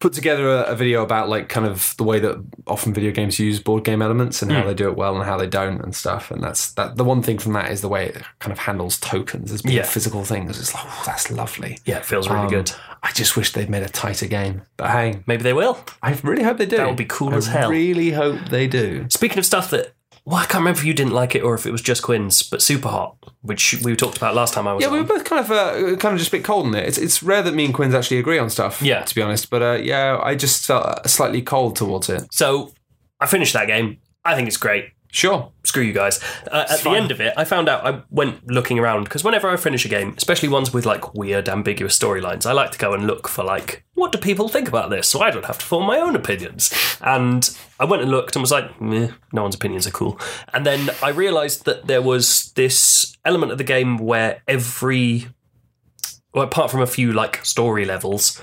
put together a, a video about like kind of the way that often video games use board game elements and how Hmm. they do it well and how they don't and stuff. And that's that. The one thing from that is the way it kind of handles tokens as being Yeah. physical things. It's like, oh, that's lovely. yeah, it feels really Um, good. I just wish they'd made a tighter game. But hey, Maybe they will. I really hope they do. That would be cool I as hell. I really hope they do. Speaking of stuff that well, I can't remember if you didn't like it or if it was just Quinns, but Superhot, which we talked about last time I was Yeah, on. we were both kind of uh, kind of just a bit cold on it. It's it's rare that me and Quinns actually agree on stuff. Yeah. to be honest. But uh, yeah, I just felt slightly cold towards it. so I finished that game. I think it's great. Sure. Screw you guys. Uh, at the end of it, I found out I went looking around because whenever I finish a game, especially ones with like weird, ambiguous storylines, I like to go and look for like, what do people think about this? So I don't have to form my own opinions. And I went and looked and was like, Meh, no one's opinions are cool. And then I realised that there was this element of the game where every, well, apart from a few like story levels,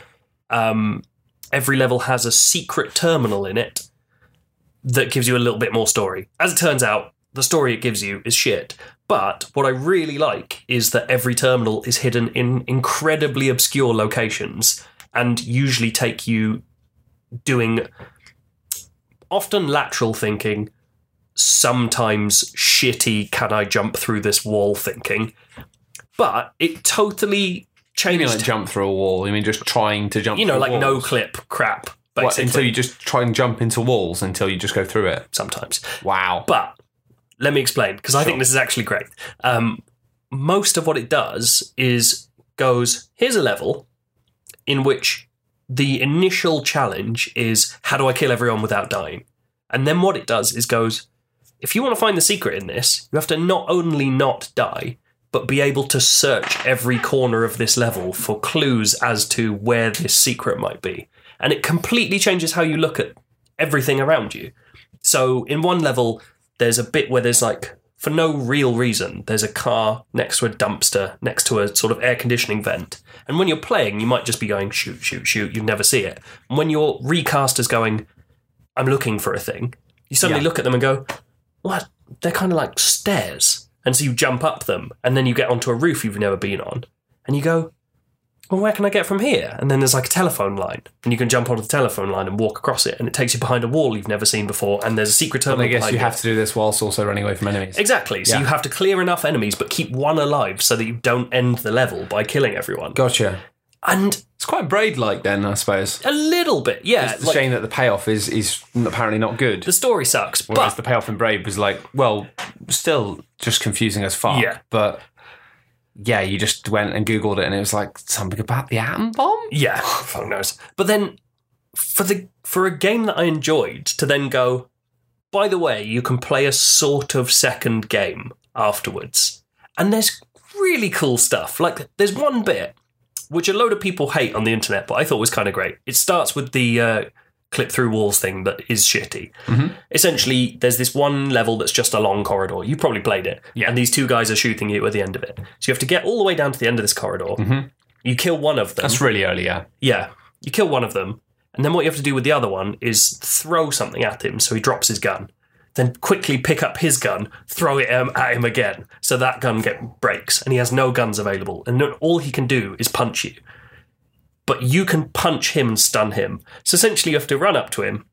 um, every level has a secret terminal in it that gives you a little bit more story. As it turns out, the story it gives you is shit. But what I really like is that every terminal is hidden in incredibly obscure locations and usually take you doing often lateral thinking, sometimes shitty, can I jump through this wall thinking. But it totally You changed. mean like jump through a wall? You mean just trying to jump? you know, like no clip crap, What, until you just try and jump into walls until you just go through it. sometimes. Wow. But let me explain because I think this is actually great. Um, most of what it does is goes here's a level in which the initial challenge is how do I kill everyone without dying, and then what it does is goes if you want to find the secret in this, you have to not only not die. But be able to search every corner of this level for clues as to where this secret might be. And it completely changes how you look at everything around you. So in one level, there's a bit where there's like, for no real reason, there's a car next to a dumpster, next to a sort of air conditioning vent. And when you're playing, you might just be going, shoot, shoot, shoot, you never see it. And when your recaster's going, I'm looking for a thing, you suddenly Yeah. look at them and go, what? They're kind of like stairs. And so you jump up them, and then you get onto a roof you've never been on. And you go, well, where can I get from here? And then there's like a telephone line, and you can jump onto the telephone line and walk across it, and it takes you behind a wall you've never seen before, and there's a secret And terminal. I guess you it. have to do this whilst also running away from enemies. exactly. So Yeah. you have to clear enough enemies, but keep one alive so that you don't end the level by killing everyone. Gotcha. And It's quite braid like then, I suppose. a little bit, yeah. It's a like, shame that the payoff is is apparently not good. the story sucks, Whereas but the payoff in Braid was like, well, still just confusing as fuck. Yeah. But yeah, you just went and Googled it and it was like something about the atom bomb? Yeah, fuck knows. But then for the for a game that I enjoyed to then go, by the way, you can play a sort of second game afterwards. And there's really cool stuff. Like there's one bit which a load of people hate on the internet, but I thought was kind of great. It starts with the uh, clip through walls thing that is shitty. Essentially, there's this one level that's just a long corridor. You probably played it. Yeah. And these two guys are shooting you at the end of it. So you have to get all the way down to the end of this corridor. You kill one of them. That's really early, yeah. Yeah. You kill one of them, and then what you have to do with the other one is throw something at him so he drops his gun. Then quickly pick up his gun, throw it um, at him again, so that gun get breaks, and he has no guns available, and all he can do is punch you. But you can punch him and stun him. So essentially, you have to run up to him,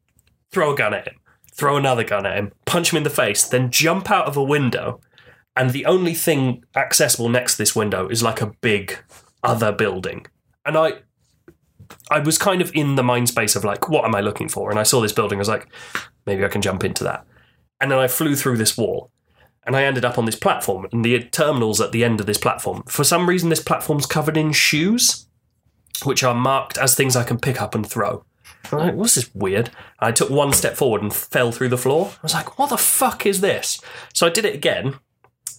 throw a gun at him, throw another gun at him, punch him in the face, then jump out of a window. And the only thing accessible next to this window is like a big other building. And I I was kind of in the mind space of like, what am I looking for? And I saw this building, I was like, maybe I can jump into that. And then I flew through this wall. And I ended up on this platform, and the terminal's at the end of this platform. For some reason, this platform's covered in shoes, which are marked as things I can pick up and throw. I'm like, what's this weird? And I took one step forward and fell through the floor. I was like, what the fuck is this? So I did it again,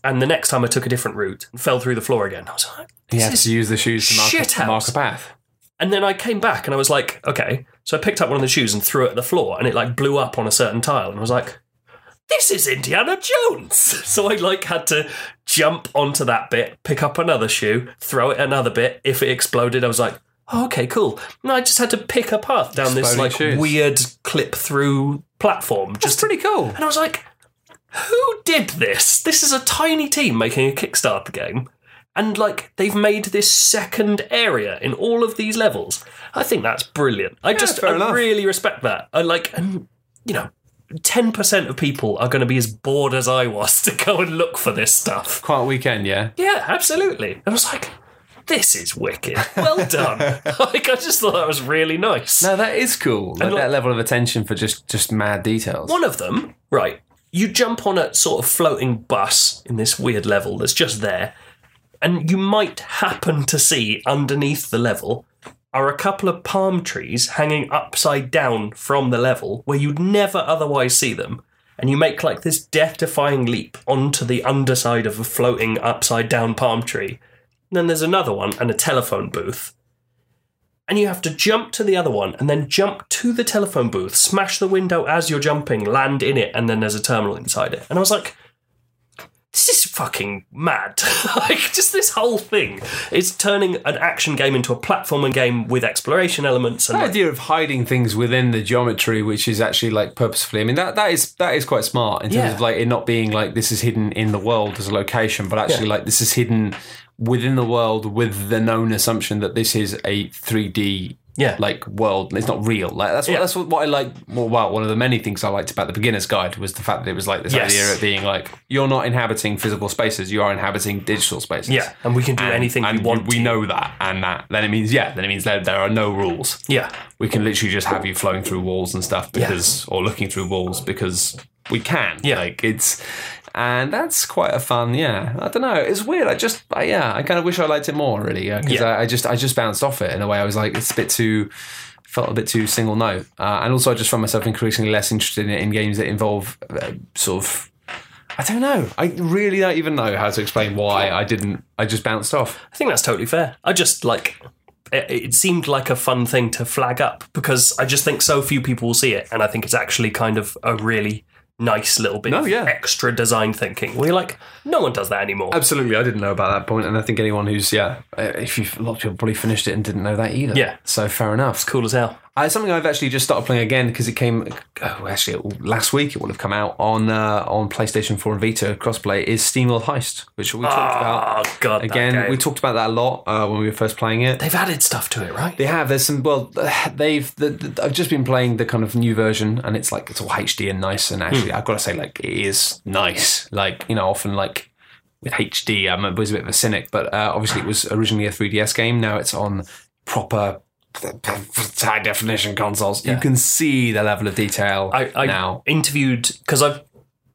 and the next time I took a different route and fell through the floor again. I was like, You have to use the shoes to mark, to mark a path. and then I came back and I was like, okay. So I picked up one of the shoes and threw it at the floor, and it like blew up on a certain tile, and I was like, this is Indiana Jones. So I like had to jump onto that bit, pick up another shoe, throw it another bit. If it exploded, I was like, oh, okay, cool. And I just had to pick a path down this like shoes. weird clip through platform. That's Just pretty cool. and I was like, who did this? This is a tiny team making a Kickstarter game. And like they've made this second area in all of these levels. I think that's brilliant. I just I enough. really respect that. I like and you know, ten percent of people are gonna be as bored as I was to go and look for this stuff. Quiet weekend, yeah. Yeah, absolutely. And I was like, this is wicked. Well done. like I just thought that was really nice. No, that is cool. Like, like- that level of attention for just just mad details. One of them, right? you jump on a sort of floating bus in this weird level that's just there, and you might happen to see underneath the level are a couple of palm trees hanging upside down from the level where you'd never otherwise see them. And you make like this death defying leap onto the underside of a floating upside down palm tree. And then there's another one and a telephone booth. And you have to jump to the other one and then jump to the telephone booth, smash the window as you're jumping, land in it, and then there's a terminal inside it. And I was like, this is fucking mad. like, just this whole thing. It's turning an action game into a platforming game with exploration elements. And The like, idea of hiding things within the geometry, which is actually like purposefully. I mean, that that is that is quite smart in terms Yeah. of like it not being like this is hidden in the world as a location, but actually Yeah. like this is hidden within the world with the known assumption that this is a 3D Yeah. like world. It's not real. Like that's what Yeah. that's what, what I like. Well, well, one of the many things I liked about the beginner's guide was the fact that it was like this Yes. idea of being like you're not inhabiting physical spaces, you are inhabiting digital spaces. yeah, and we can do And- anything and we want. We know that, and that then it means yeah, then it means that there are no rules Yeah. we can literally just have you flowing through walls and stuff because or looking through walls because we can Yeah. like it's and that's quite a fun yeah i don't know it's weird i just I, yeah i kind of wish i liked it more really because Yeah. I, I just i just bounced off it in a way i was like it's a bit too felt a bit too single note uh, and also i just found myself increasingly less interested in it in games that involve uh, sort of I don't know. I really don't even know how to explain why I didn't. I just bounced off. I think that's totally fair. I just like it, it seemed like a fun thing to flag up because I just think so few people will see it, and I think it's actually kind of a really nice little bit No, of yeah. extra design thinking. You're like, no one does that anymore. Absolutely, I didn't know about that point, and I think anyone who's yeah, if you a lot of people probably finished it and didn't know that either. Yeah. so fair enough. It's cool as hell. Uh, something I've actually just started playing again because it came. Oh, actually, last week it would have come out on uh, on PlayStation 4 and Vita crossplay. Is SteamWorld Heist, which we talked about Oh god, again. We talked about that a lot uh, when we were first playing it. they've added stuff to it, right? They have. There's some. Well, they've. The, the, I've just been playing the kind of new version, and it's like it's all HD and nice. And actually, Hmm. I've got to say, like, it is nice. Like, you know, often like with HD, I'm a, was a bit of a cynic, but uh, obviously, it was originally a 3DS game. Now it's on proper high definition consoles. You can see the level of detail I, I now. interviewed because I've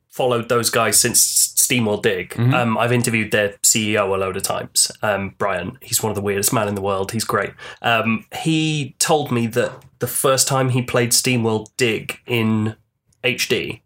followed those guys since Steam Steamworld Dig. Mm-hmm. Um, I've interviewed their CEO a load of times. Um, Brian, he's one of the weirdest man in the world. He's great. Um, he told me that the first time he played Steamworld Dig in HD,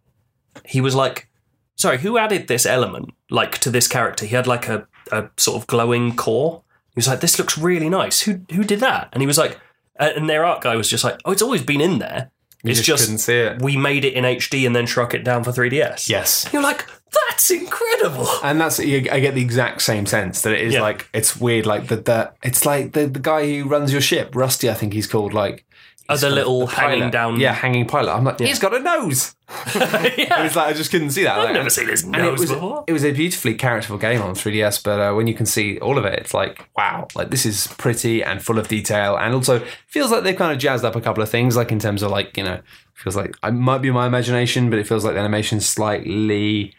he was like, "Sorry, who added this element like to this character?" He had like a, a sort of glowing core. He was like, "This looks really nice. Who who did that?" And he was like, and their art guy was just like, "Oh, it's always been in there." You it's just, just couldn't see it. we made it in HD and then shrunk it down for 3DS. Yes. You're like, that's incredible. and that's I get the exact same sense that it is Yeah. like it's weird like the, the it's like the the guy who runs your ship Rusty I think he's called like Oh, he's the little hanging down- yeah hanging pilot I'm like he's got a nose it was like I just couldn't see that I've like, never seen his and it nose was before. it was a beautifully characterful game on 3DS but uh, when you can see all of it it's like wow like this is pretty and full of detail and also feels like they've kind of jazzed up a couple of things like in terms of like you know feels like it might be my imagination but it feels like the animation's slightly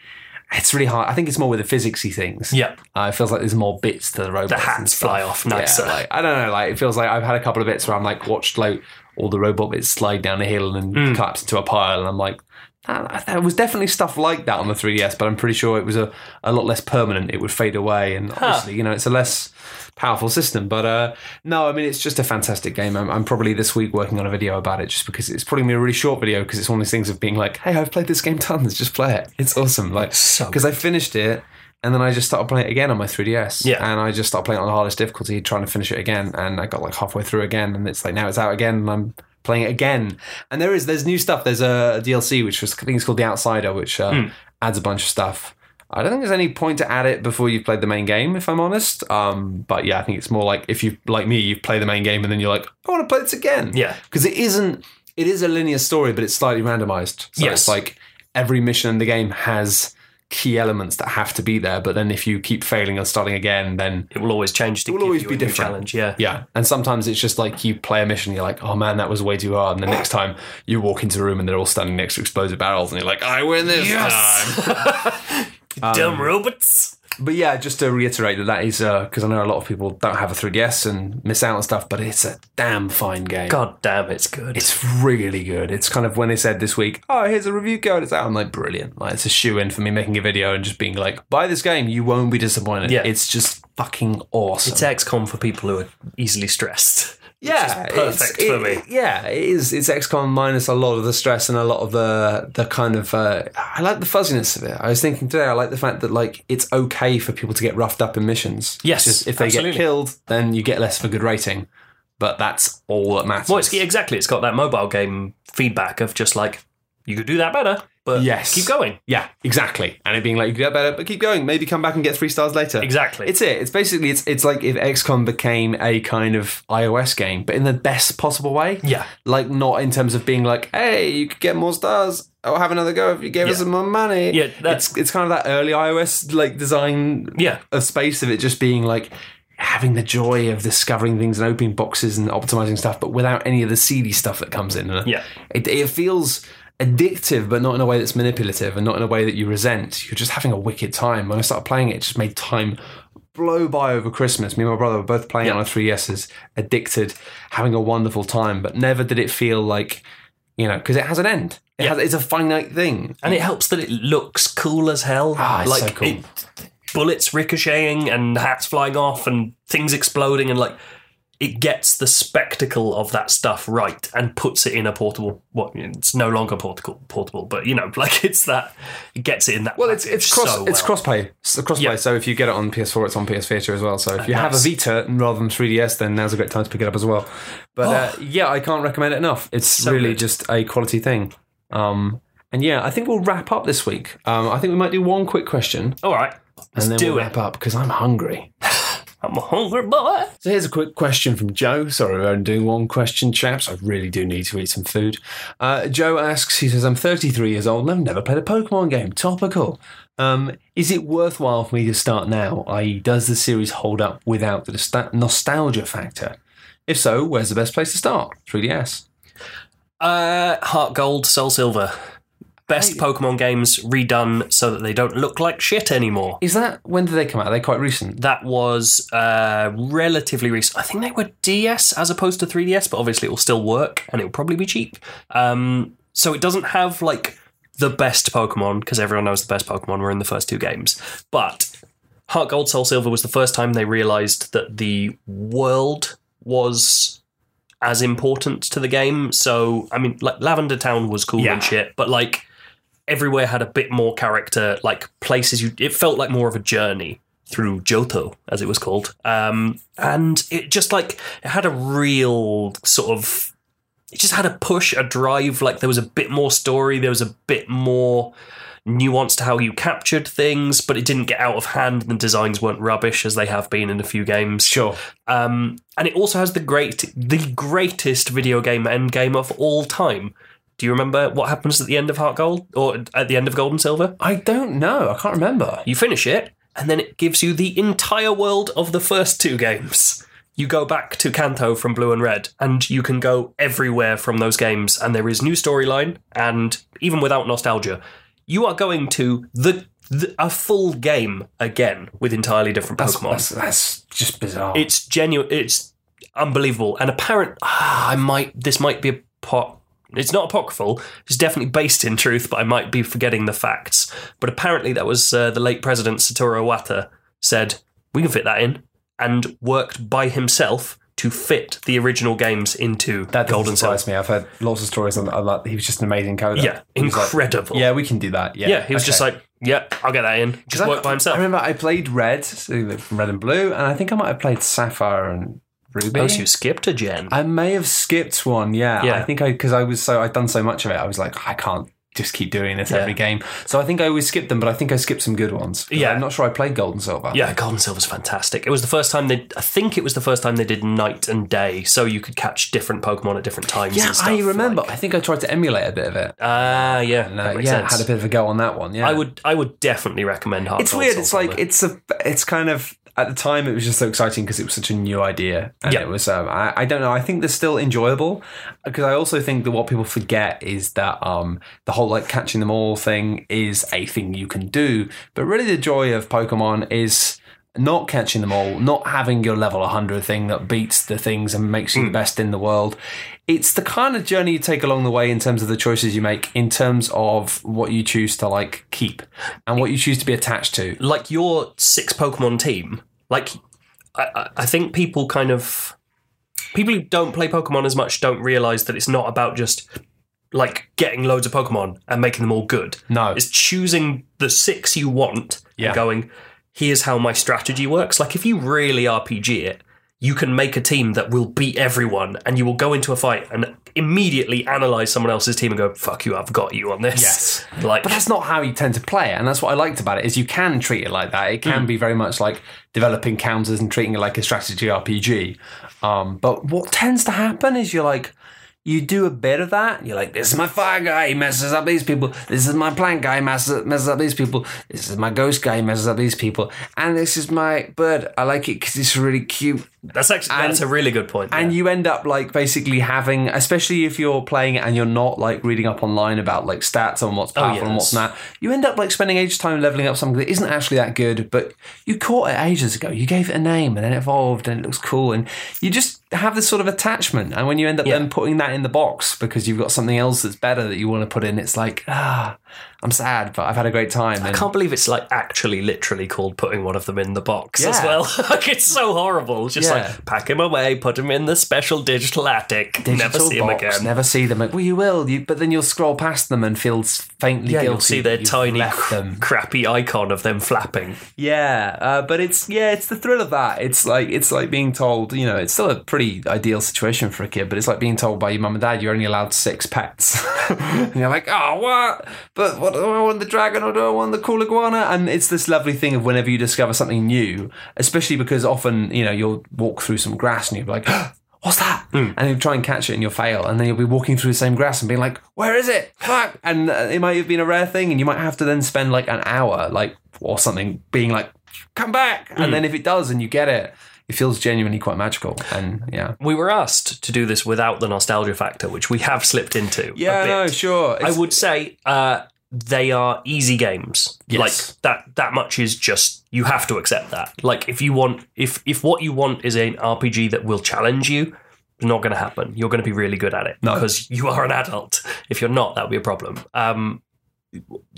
it's really hard. I think it's more with the physicsy things. Yeah. Uh, it feels like there's more bits to the robots. The and hats fly off Yeah, like, I don't know. Like it feels like I've had a couple of bits where I'm like watched like all the robot bits slide down a hill and then collapse into a pile, and I'm like, there was definitely stuff like that on the 3DS, but I'm pretty sure it was a, a lot less permanent. It would fade away, and obviously, you know, it's a less powerful system. But uh, no, I mean, it's just a fantastic game. I'm, I'm probably this week working on a video about it just because it's probably gonna be a really short video because it's one of these things of being like, hey, I've played this game tons, just play it. It's awesome. Like, So because I finished it. And then I just started playing it again on my 3DS. Yeah. And I just started playing it on the hardest difficulty, trying to finish it again. And I got like halfway through again. And it's like now it's out again and I'm playing it again. And there is, there's new stuff. There's a DLC, which was, I think it's called The Outsider, which uh, Hmm. adds a bunch of stuff. I don't think there's any point to add it before you've played the main game, if I'm honest. Um, but yeah, I think it's more like if you, like me, you play the main game and then you're like, I want to play this again. Yeah. Because it isn't, it is a linear story, but it's slightly randomized. So Yes. it's like every mission in the game has key elements that have to be there. But then if you keep failing and starting again, then It will always change to will always you be a different. challenge. Yeah. yeah. And sometimes it's just like you play a mission, you're like, oh man, that was way too hard. And the next time you walk into a room and they're all standing next to explosive barrels, and you're like, I win this Yes. time. Dumb um, robots. But yeah, just to reiterate that that is uh, because I know a lot of people don't have a 3DS and miss out on stuff, but it's a damn fine game. God damn, it's good. It's really good. It's kind of when they said this week, oh, here's a review code. It's out. I'm like, brilliant. Like, it's a shoe in for me making a video and just being like, buy this game. You won't be disappointed. Yeah. It's just fucking awesome. it's XCOM for people who are easily stressed. Yeah, perfect for it- me. Yeah, it is. It's XCOM minus a lot of the stress and a lot of the the kind of. Uh, I like the fuzziness of it. I was thinking today. I like the fact that like it's okay for people to get roughed up in missions. Yes, just if they absolutely. get killed, then you get less of a good rating. But that's all that matters. Well, it's, exactly. It's got that mobile game feedback of just like you could do that better, but Yes. keep going. Yeah, exactly. And it being like, you get better, but keep going. Maybe come back and get three stars later. Exactly. It's it. It's basically it's it's like if XCOM became a kind of iOS game, but in the best possible way. yeah, Like not in terms of being like, hey, you could get more stars. Or have another go if you gave us some more money. Yeah, that's- it's it's kind of that early iOS like design yeah, of space of it just being like having the joy of discovering things and opening boxes and optimizing stuff, but without any of the seedy stuff that comes in. Yeah. it, it feels addictive, but not in a way that's manipulative and not in a way that you resent. You're just having a wicked time. When I started playing it, it just made time blow by over Christmas. Me and my brother were both playing it Yeah. on a 3Ss, addicted, having a wonderful time, but never did it feel like, you know, because it has an end. It has, it's a finite thing. and it helps that it looks cool as hell. Ah, it's like so cool. it, bullets ricocheting and hats flying off and things exploding and like it gets the spectacle of that stuff right and puts it in a portable. What it's no longer portable, portable, but you know, like it's that it gets it in that. Well, it's it's cross so it's well. crossplay. It's crossplay. Yeah. So if you get it on PS4, it's on PS Vita as well. So if you have a. Vita rather than 3DS, then now's a great time to pick it up as well. But uh, yeah, I can't recommend it enough. It's So really good. just a quality thing. Um, and yeah, I think we'll wrap up this week. Um, I think we might do one quick question All right, let's and then do we'll it. wrap up because I'm hungry. I'm a hungry boy. So here's a quick question from Joe. Sorry, we're only doing one question, chaps. I really do need to eat some food. Uh, Joe asks, he says, I'm 33 years old and I've never played a Pokemon game. Topical. Um, is it worthwhile for me to start now? I.e., does the series hold up without the nostalgia factor? If so, where's the best place to start? 3DS. Uh, Heart Gold, Soul Silver. Best Hey. Pokemon games redone so that they don't look like shit anymore. Is that, when did they come out? Are they quite recent? That was uh, relatively recent. I think they were DS as opposed to 3DS, but obviously it will still work and it will probably be cheap. Um, so it doesn't have like the best Pokemon because everyone knows the best Pokemon were in the first two games. But Heart Gold, Soul Silver was the first time they realized that the world was as important to the game. So I mean, like Lavender Town was cool Yeah. and shit, but like everywhere had a bit more character. Like places you, it felt like more of a journey through Johto, as it was called. Um, and it just like it had a real sort of. It just had a push, a drive. Like there was a bit more story. There was a bit more nuance to how you captured things, but it didn't get out of hand. The designs weren't rubbish as they have been in a few games. Sure. Um, and it also has the great, the greatest video game end game of all time. Do you remember what happens at the end of Heart Gold or at the end of Gold and Silver? I don't know. I can't remember. You finish it, and then it gives you the entire world of the first two games. You go back to Kanto from Blue and Red, and you can go everywhere from those games, and there is new storyline, and even without nostalgia, you are going to the, the a full game again with entirely different That's, Pokemon. that's, that's just bizarre. It's genuine. It's unbelievable. And apparent, ah, I might. This might be a pot. It's not apocryphal. It's definitely based in truth, but I might be forgetting the facts. But apparently, that was uh, the late president Satoru Iwata said we can fit that in, and worked by himself to fit the original games into that Gold doesn't surprise me. I've heard lots of stories on, on that. He was just an amazing coder. Yeah, was like, incredible. yeah, we can do that. Yeah, yeah, he was just like, yeah, I'll get that in. Just I- work by himself. I remember I played Red, Red and Blue, and I think I might have played Sapphire and Ruby. Oh, so you skipped a gen. I may have skipped one. Yeah, Yeah. I think I because I was so I'd done so much of it. I was like, I can't just keep doing this Yeah. every game. So I think I always skipped them, but I think I skipped some good ones. Yeah. I'm not sure I played Gold and Silver. Yeah, Gold and Silver's fantastic. It was the first time they, I think it was the first time they did night and day, so you could catch different Pokemon at different times. yeah, and stuff. I remember. like- I think I tried to emulate a bit of it. Ah, yeah, And, uh, yeah, sense. had a bit of a go on that one. Yeah, I would, I would definitely recommend Heart It's Gold, weird. Soul It's like it's a. It's kind of. At the time, it was just so exciting because it was such a new idea, and Yeah. it was. Um, I, I don't know. I think they're still enjoyable because I also think that what people forget is that um, the whole like catching them all thing is a thing you can do, but really the joy of Pokemon is not catching them all, not having your level 100 thing that beats the things and makes you the hmm. best in the world. It's the kind of journey you take along the way in terms of the choices you make, in terms of what you choose to like keep and what you choose to be attached to. like your six Pokemon team, like I, I- I think people kind of people who don't play Pokemon as much don't realize that it's not about just like getting loads of Pokemon and making them all good. No. It's choosing the six you want Yeah. and going, here's how my strategy works. Like if you really RPG it, you can make a team that will beat everyone and you will go into a fight and immediately analyze someone else's team and go, fuck you, I've got you on this. Yes. Like But that's not how you tend to play it, and that's what I liked about it. Is you can treat it like that. It can be very much like developing counters and treating it like a strategy RPG. Um, but what tends to happen is you're like, you do a bit of that. You're like, this is my fire guy, he messes up these people. This is my plant guy, messes messes up these people. This is my ghost guy, messes up these people. And this is my bird. I like it because it's really cute. that's actually that's a really good point. And yeah. you end up like basically having, especially if you're playing it and you're not like reading up online about like stats on what's oh, powerful and what's not, you end up like spending ages time leveling up something that isn't actually that good, but you caught it ages ago. You gave it a name and then it evolved and it looks cool. And you just have this sort of attachment. And when you end up Yeah. then putting that in the box because you've got something else that's better that you want to put in, it's like, ah, I'm sad, but I've had a great time. I And can't believe it's like actually literally called putting one of them in the box as well. like it's so horrible. Just Yeah. like pack him away, put him in the special digital attic, never digital see him box, again. Never see them. Well, you will, you, but then you'll scroll past them and feel s- faintly yeah, guilty. you'll see that their you've tiny, left cr- them. crappy icon of them flapping. Yeah, uh, but it's yeah, it's the thrill of that. It's like it's like being told, you know, it's still a pretty ideal situation for a kid, but it's like being told by your mum and dad you're only allowed six pets, and you're like, oh, what? But what do I want the dragon or do I want the cool iguana? And it's this lovely thing of whenever you discover something new, especially because often you know you'll walk through some grass and you'll be like. What's that? And you'll try and catch it and you'll fail. And then you'll be walking through the same grass and being like, where is it? Fuck. And uh, it might have been a rare thing. And you might have to then spend like an hour, like, or something, being like, come back. And then if it does and you get it, it feels genuinely quite magical. And yeah. We were asked to do this without the nostalgia factor, which we have slipped into. Yeah, no, sure. I would say uh, they are easy games. Yes. Like that. That much is just you have to accept that. Like if you want, if if what you want is an RPG that will challenge you, it's not going to happen. You're going to be really good at it No. because you are an adult. If you're not, that would be a problem. Um,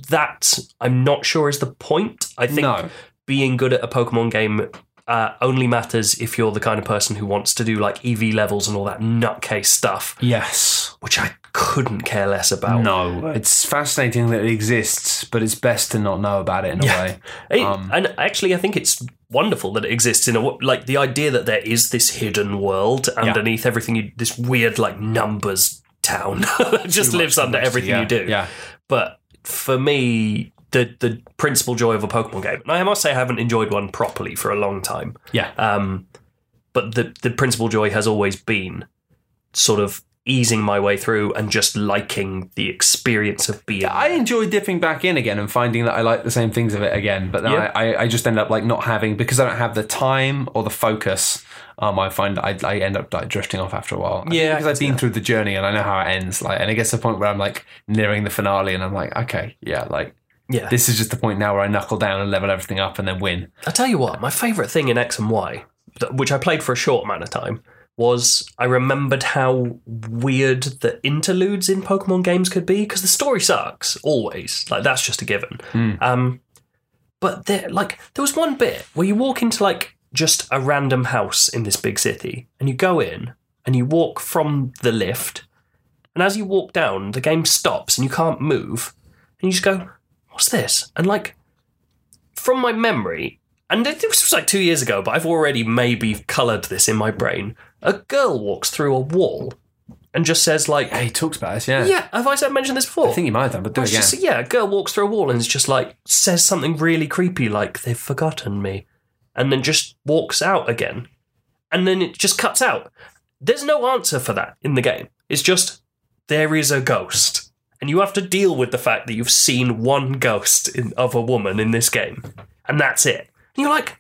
that I'm not sure is the point. I think No. being good at a Pokemon game. Uh, only matters if you're the kind of person who wants to do like EV levels and all that nutcase stuff, Yes. which I couldn't care less about. No. It's fascinating that it exists, but it's best to not know about it in a Yeah. way. It- Um, and actually, I think it's wonderful that it exists in a w- like the idea that there is this hidden world underneath everything. You this weird like numbers town that just Too much lives under everything yeah. you do. Yeah. But for me, the the principal joy of a Pokemon game, and I must say I haven't enjoyed one properly for a long time. Yeah. Um, but the the principal joy has always been sort of easing my way through and just liking the experience of being. I enjoy dipping back in again and finding that I like the same things of it again, but then Yeah. I, I, I just end up like not having because I don't have the time or the focus. Um, I find I, I end up like drifting off after a while. Yeah, because I've been that. through the journey and I know how it ends. Like, and it gets to the point where I'm like nearing the finale, and I'm like, okay, yeah, like yeah. this is just the point now where I knuckle down and level everything up and then win. I tell you what, my favourite thing in X and Y, which I played for a short amount of time, was I remembered how weird the interludes in Pokemon games could be because the story sucks always. Like that's just a given. Um, but there, like, there was one bit where you walk into like just a random house in this big city, and you go in and you walk from the lift, and as you walk down, the game stops and you can't move, and you just go, "What's this?" And like from my memory, and it this was like two years ago, but I've already maybe coloured this in my brain. A girl walks through a wall and just says like, Yeah, he talks about this. Yeah, "Yeah, have I said- mentioned this before?" I think you might have done, but do it It's again. just- yeah, a girl walks through a wall and is just like says something really creepy, like they've forgotten me, and then just walks out again, and then it just cuts out. There's no answer for that in the game. It's just there is a ghost, and you have to deal with the fact that you've seen one ghost in, of a woman in this game, and that's it. And you're like,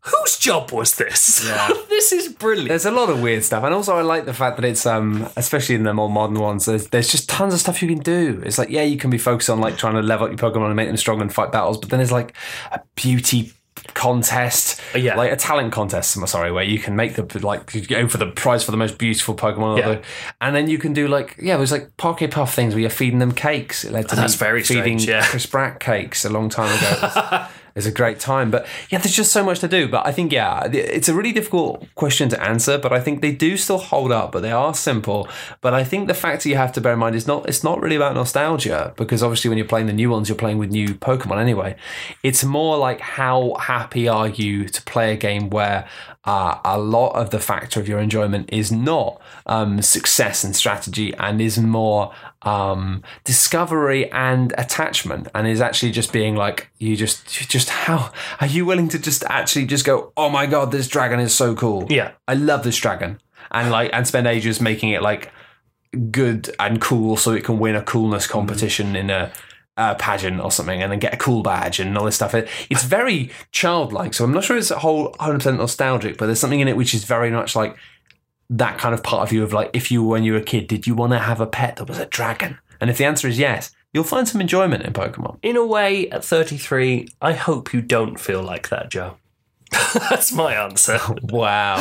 whose job was this? Yeah. this is brilliant. There's a lot of weird stuff, and also I like the fact that it's um, especially in the more modern ones. There's, there's just tons of stuff you can do. It's like yeah, you can be focused on like trying to level up your Pokemon and make them strong and fight battles, but then there's like a beauty contest, uh, Yeah. like a talent contest. I'm sorry, where you can make the like you go for the prize for the most beautiful Pokemon, Yeah. and then you can do like yeah, there's like Poke Puff things where you're feeding them cakes. It led to That's me very feeding strange, yeah. Chris Bratt cakes a long time ago. It It's a great time, but yeah, there's just so much to do. But I think yeah, it's a really difficult question to answer. But I think they do still hold up, but they are simple. But I think the factor you have to bear in mind is not it's not really about nostalgia because obviously when you're playing the new ones, you're playing with new Pokemon anyway. It's more like how happy are you to play a game where uh, a lot of the factor of your enjoyment is not um, success and strategy and is more um, discovery and attachment and is actually just being like you just you just how are you willing to just actually just go oh my god this dragon is so cool Yeah. I love this dragon and like and spend ages making it like good and cool so it can win a coolness competition in a uh, pageant or something and then get a cool badge and all this stuff. It, it's very childlike. So I'm not sure it's a whole 100% nostalgic, but there's something in it which is very much like that kind of part of you of like, if you, when you were a kid, did you want to have a pet that was a dragon? And if the answer is yes, you'll find some enjoyment in Pokemon. In a way, at 33, I hope you don't feel like that, Joe. That's my answer. Wow.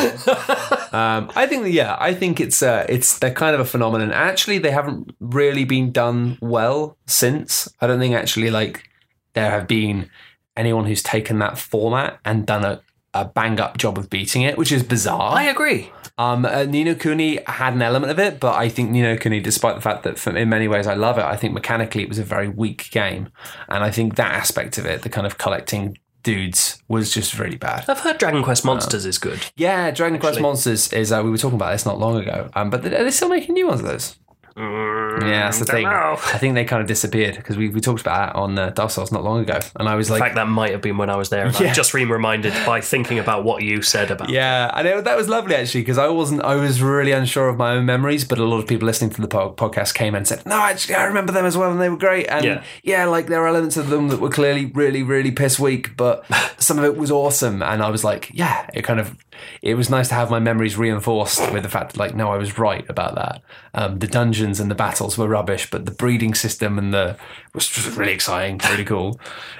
um, I think that, yeah, I think it's uh, it's they're kind of a phenomenon. Actually, they haven't really been done well since. I don't think actually like there have been anyone who's taken that format and done a, a bang up job of beating it, which is bizarre. I agree. Um, uh, Ni no Kuni had an element of it, but I think Ni no Kuni, despite the fact that in many ways I love it, I think mechanically it was a very weak game, and I think that aspect of it, the kind of collecting dudes, was just really bad. I've heard Dragon Quest Monsters is good. Yeah, Dragon Quest Monsters is. Uh, we were talking about this not long ago, um, but they're, they're still making new ones of those. Yeah, that's the thing. know. I think they kind of disappeared because we, we talked about that on uh, Dark Souls not long ago, and I was like In like, fact, that might have been when I was there. Yeah. I've just been reminded by thinking about what you said about. Yeah, and it, that was lovely actually because I wasn't. I was really unsure of my own memories, but a lot of people listening to the po- podcast came and said, "No, actually, I remember them as well, and they were great." And Yeah. yeah, like there are elements of them that were clearly really, really piss weak, but some of it was awesome. And I was like, "Yeah," it kind of. It was nice to have my memories reinforced with the fact that, like, no, I was right about that. Um, the dungeons and the battles were rubbish, but the breeding system and the was just really exciting, really cool.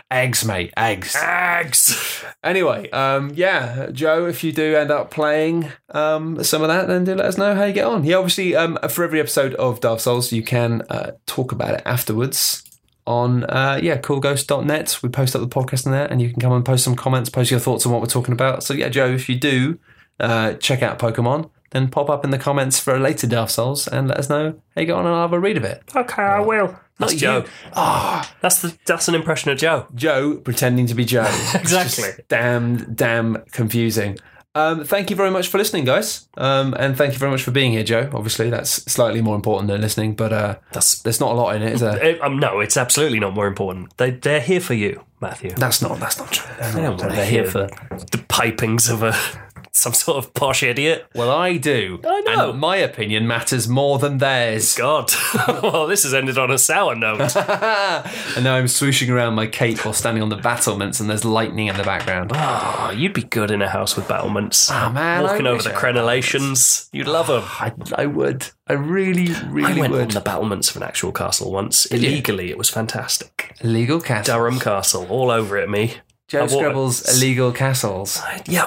Eggs, mate, eggs. Eggs. Anyway, um, yeah, Joe, if you do end up playing um, some of that, then do let us know how you get on. Yeah, obviously, um, for every episode of Dark Souls, you can uh, talk about it afterwards on uh, yeah coolghost.net. We post up the podcast on there, and you can come and post some comments, post your thoughts on what we're talking about. So yeah, Joe, if you do uh, check out Pokemon, then pop up in the comments for a later Dark Souls and let us know how you get on, and I'll have a read of it. Okay, I will. That's Not Joe. Ah, That's the that's an impression of Joe. Joe pretending to be Joe. Exactly. damn, damn confusing. Um, thank you very much for listening, guys. Um, and thank you very much for being here, Joe. Obviously, that's slightly more important than listening, but uh, That's there's not a lot in it, is there? Eh, um, no, it's absolutely not more important. They they're here for you, Matthew. That's not. That's not true. They're, not, they're wanna here for. the pipings of a some sort of posh idiot. Well, I do. I know. And my opinion matters more than theirs. God, well, this has ended on a sour note. and now I'm swooshing around my cape while standing on the battlements, and there's lightning in the background. Oh, you'd be good in a house with battlements. Oh, man, I Walking over the crenellations. You'd love them. Ah, I, I would. I really, really I went on the battlements of an actual castle once. Illegally, it was fantastic. Illegal castles. Durham Castle, all over it, me. Joe Skrebels' illegal castles. Yeah,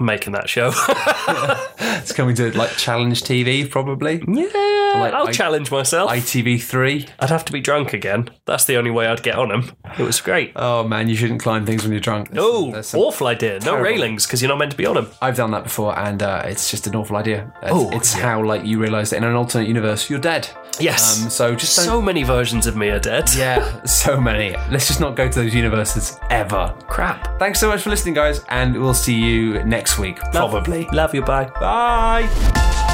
I'm making that show. It's coming to like Challenge TV, probably. yeah, Like, I'll I- challenge myself. ITV3. I'd have to be drunk again. That's the only way I'd get on them. It was great. Oh man, you shouldn't climb things when you're drunk. There's- Oh, there's awful idea. No terrible- railings because you're not meant to be on them. I've done that before, and uh, it's just an awful idea. It's, Oh, it's yeah. how like you realise that in an alternate universe you're dead. Yes. Um, so just don't. so many versions of me are dead. yeah, so many. Let's just not go to those universes ever. Crap. Thanks so much for listening, guys, and we'll see you next week, probably. Love you. Bye. Bye.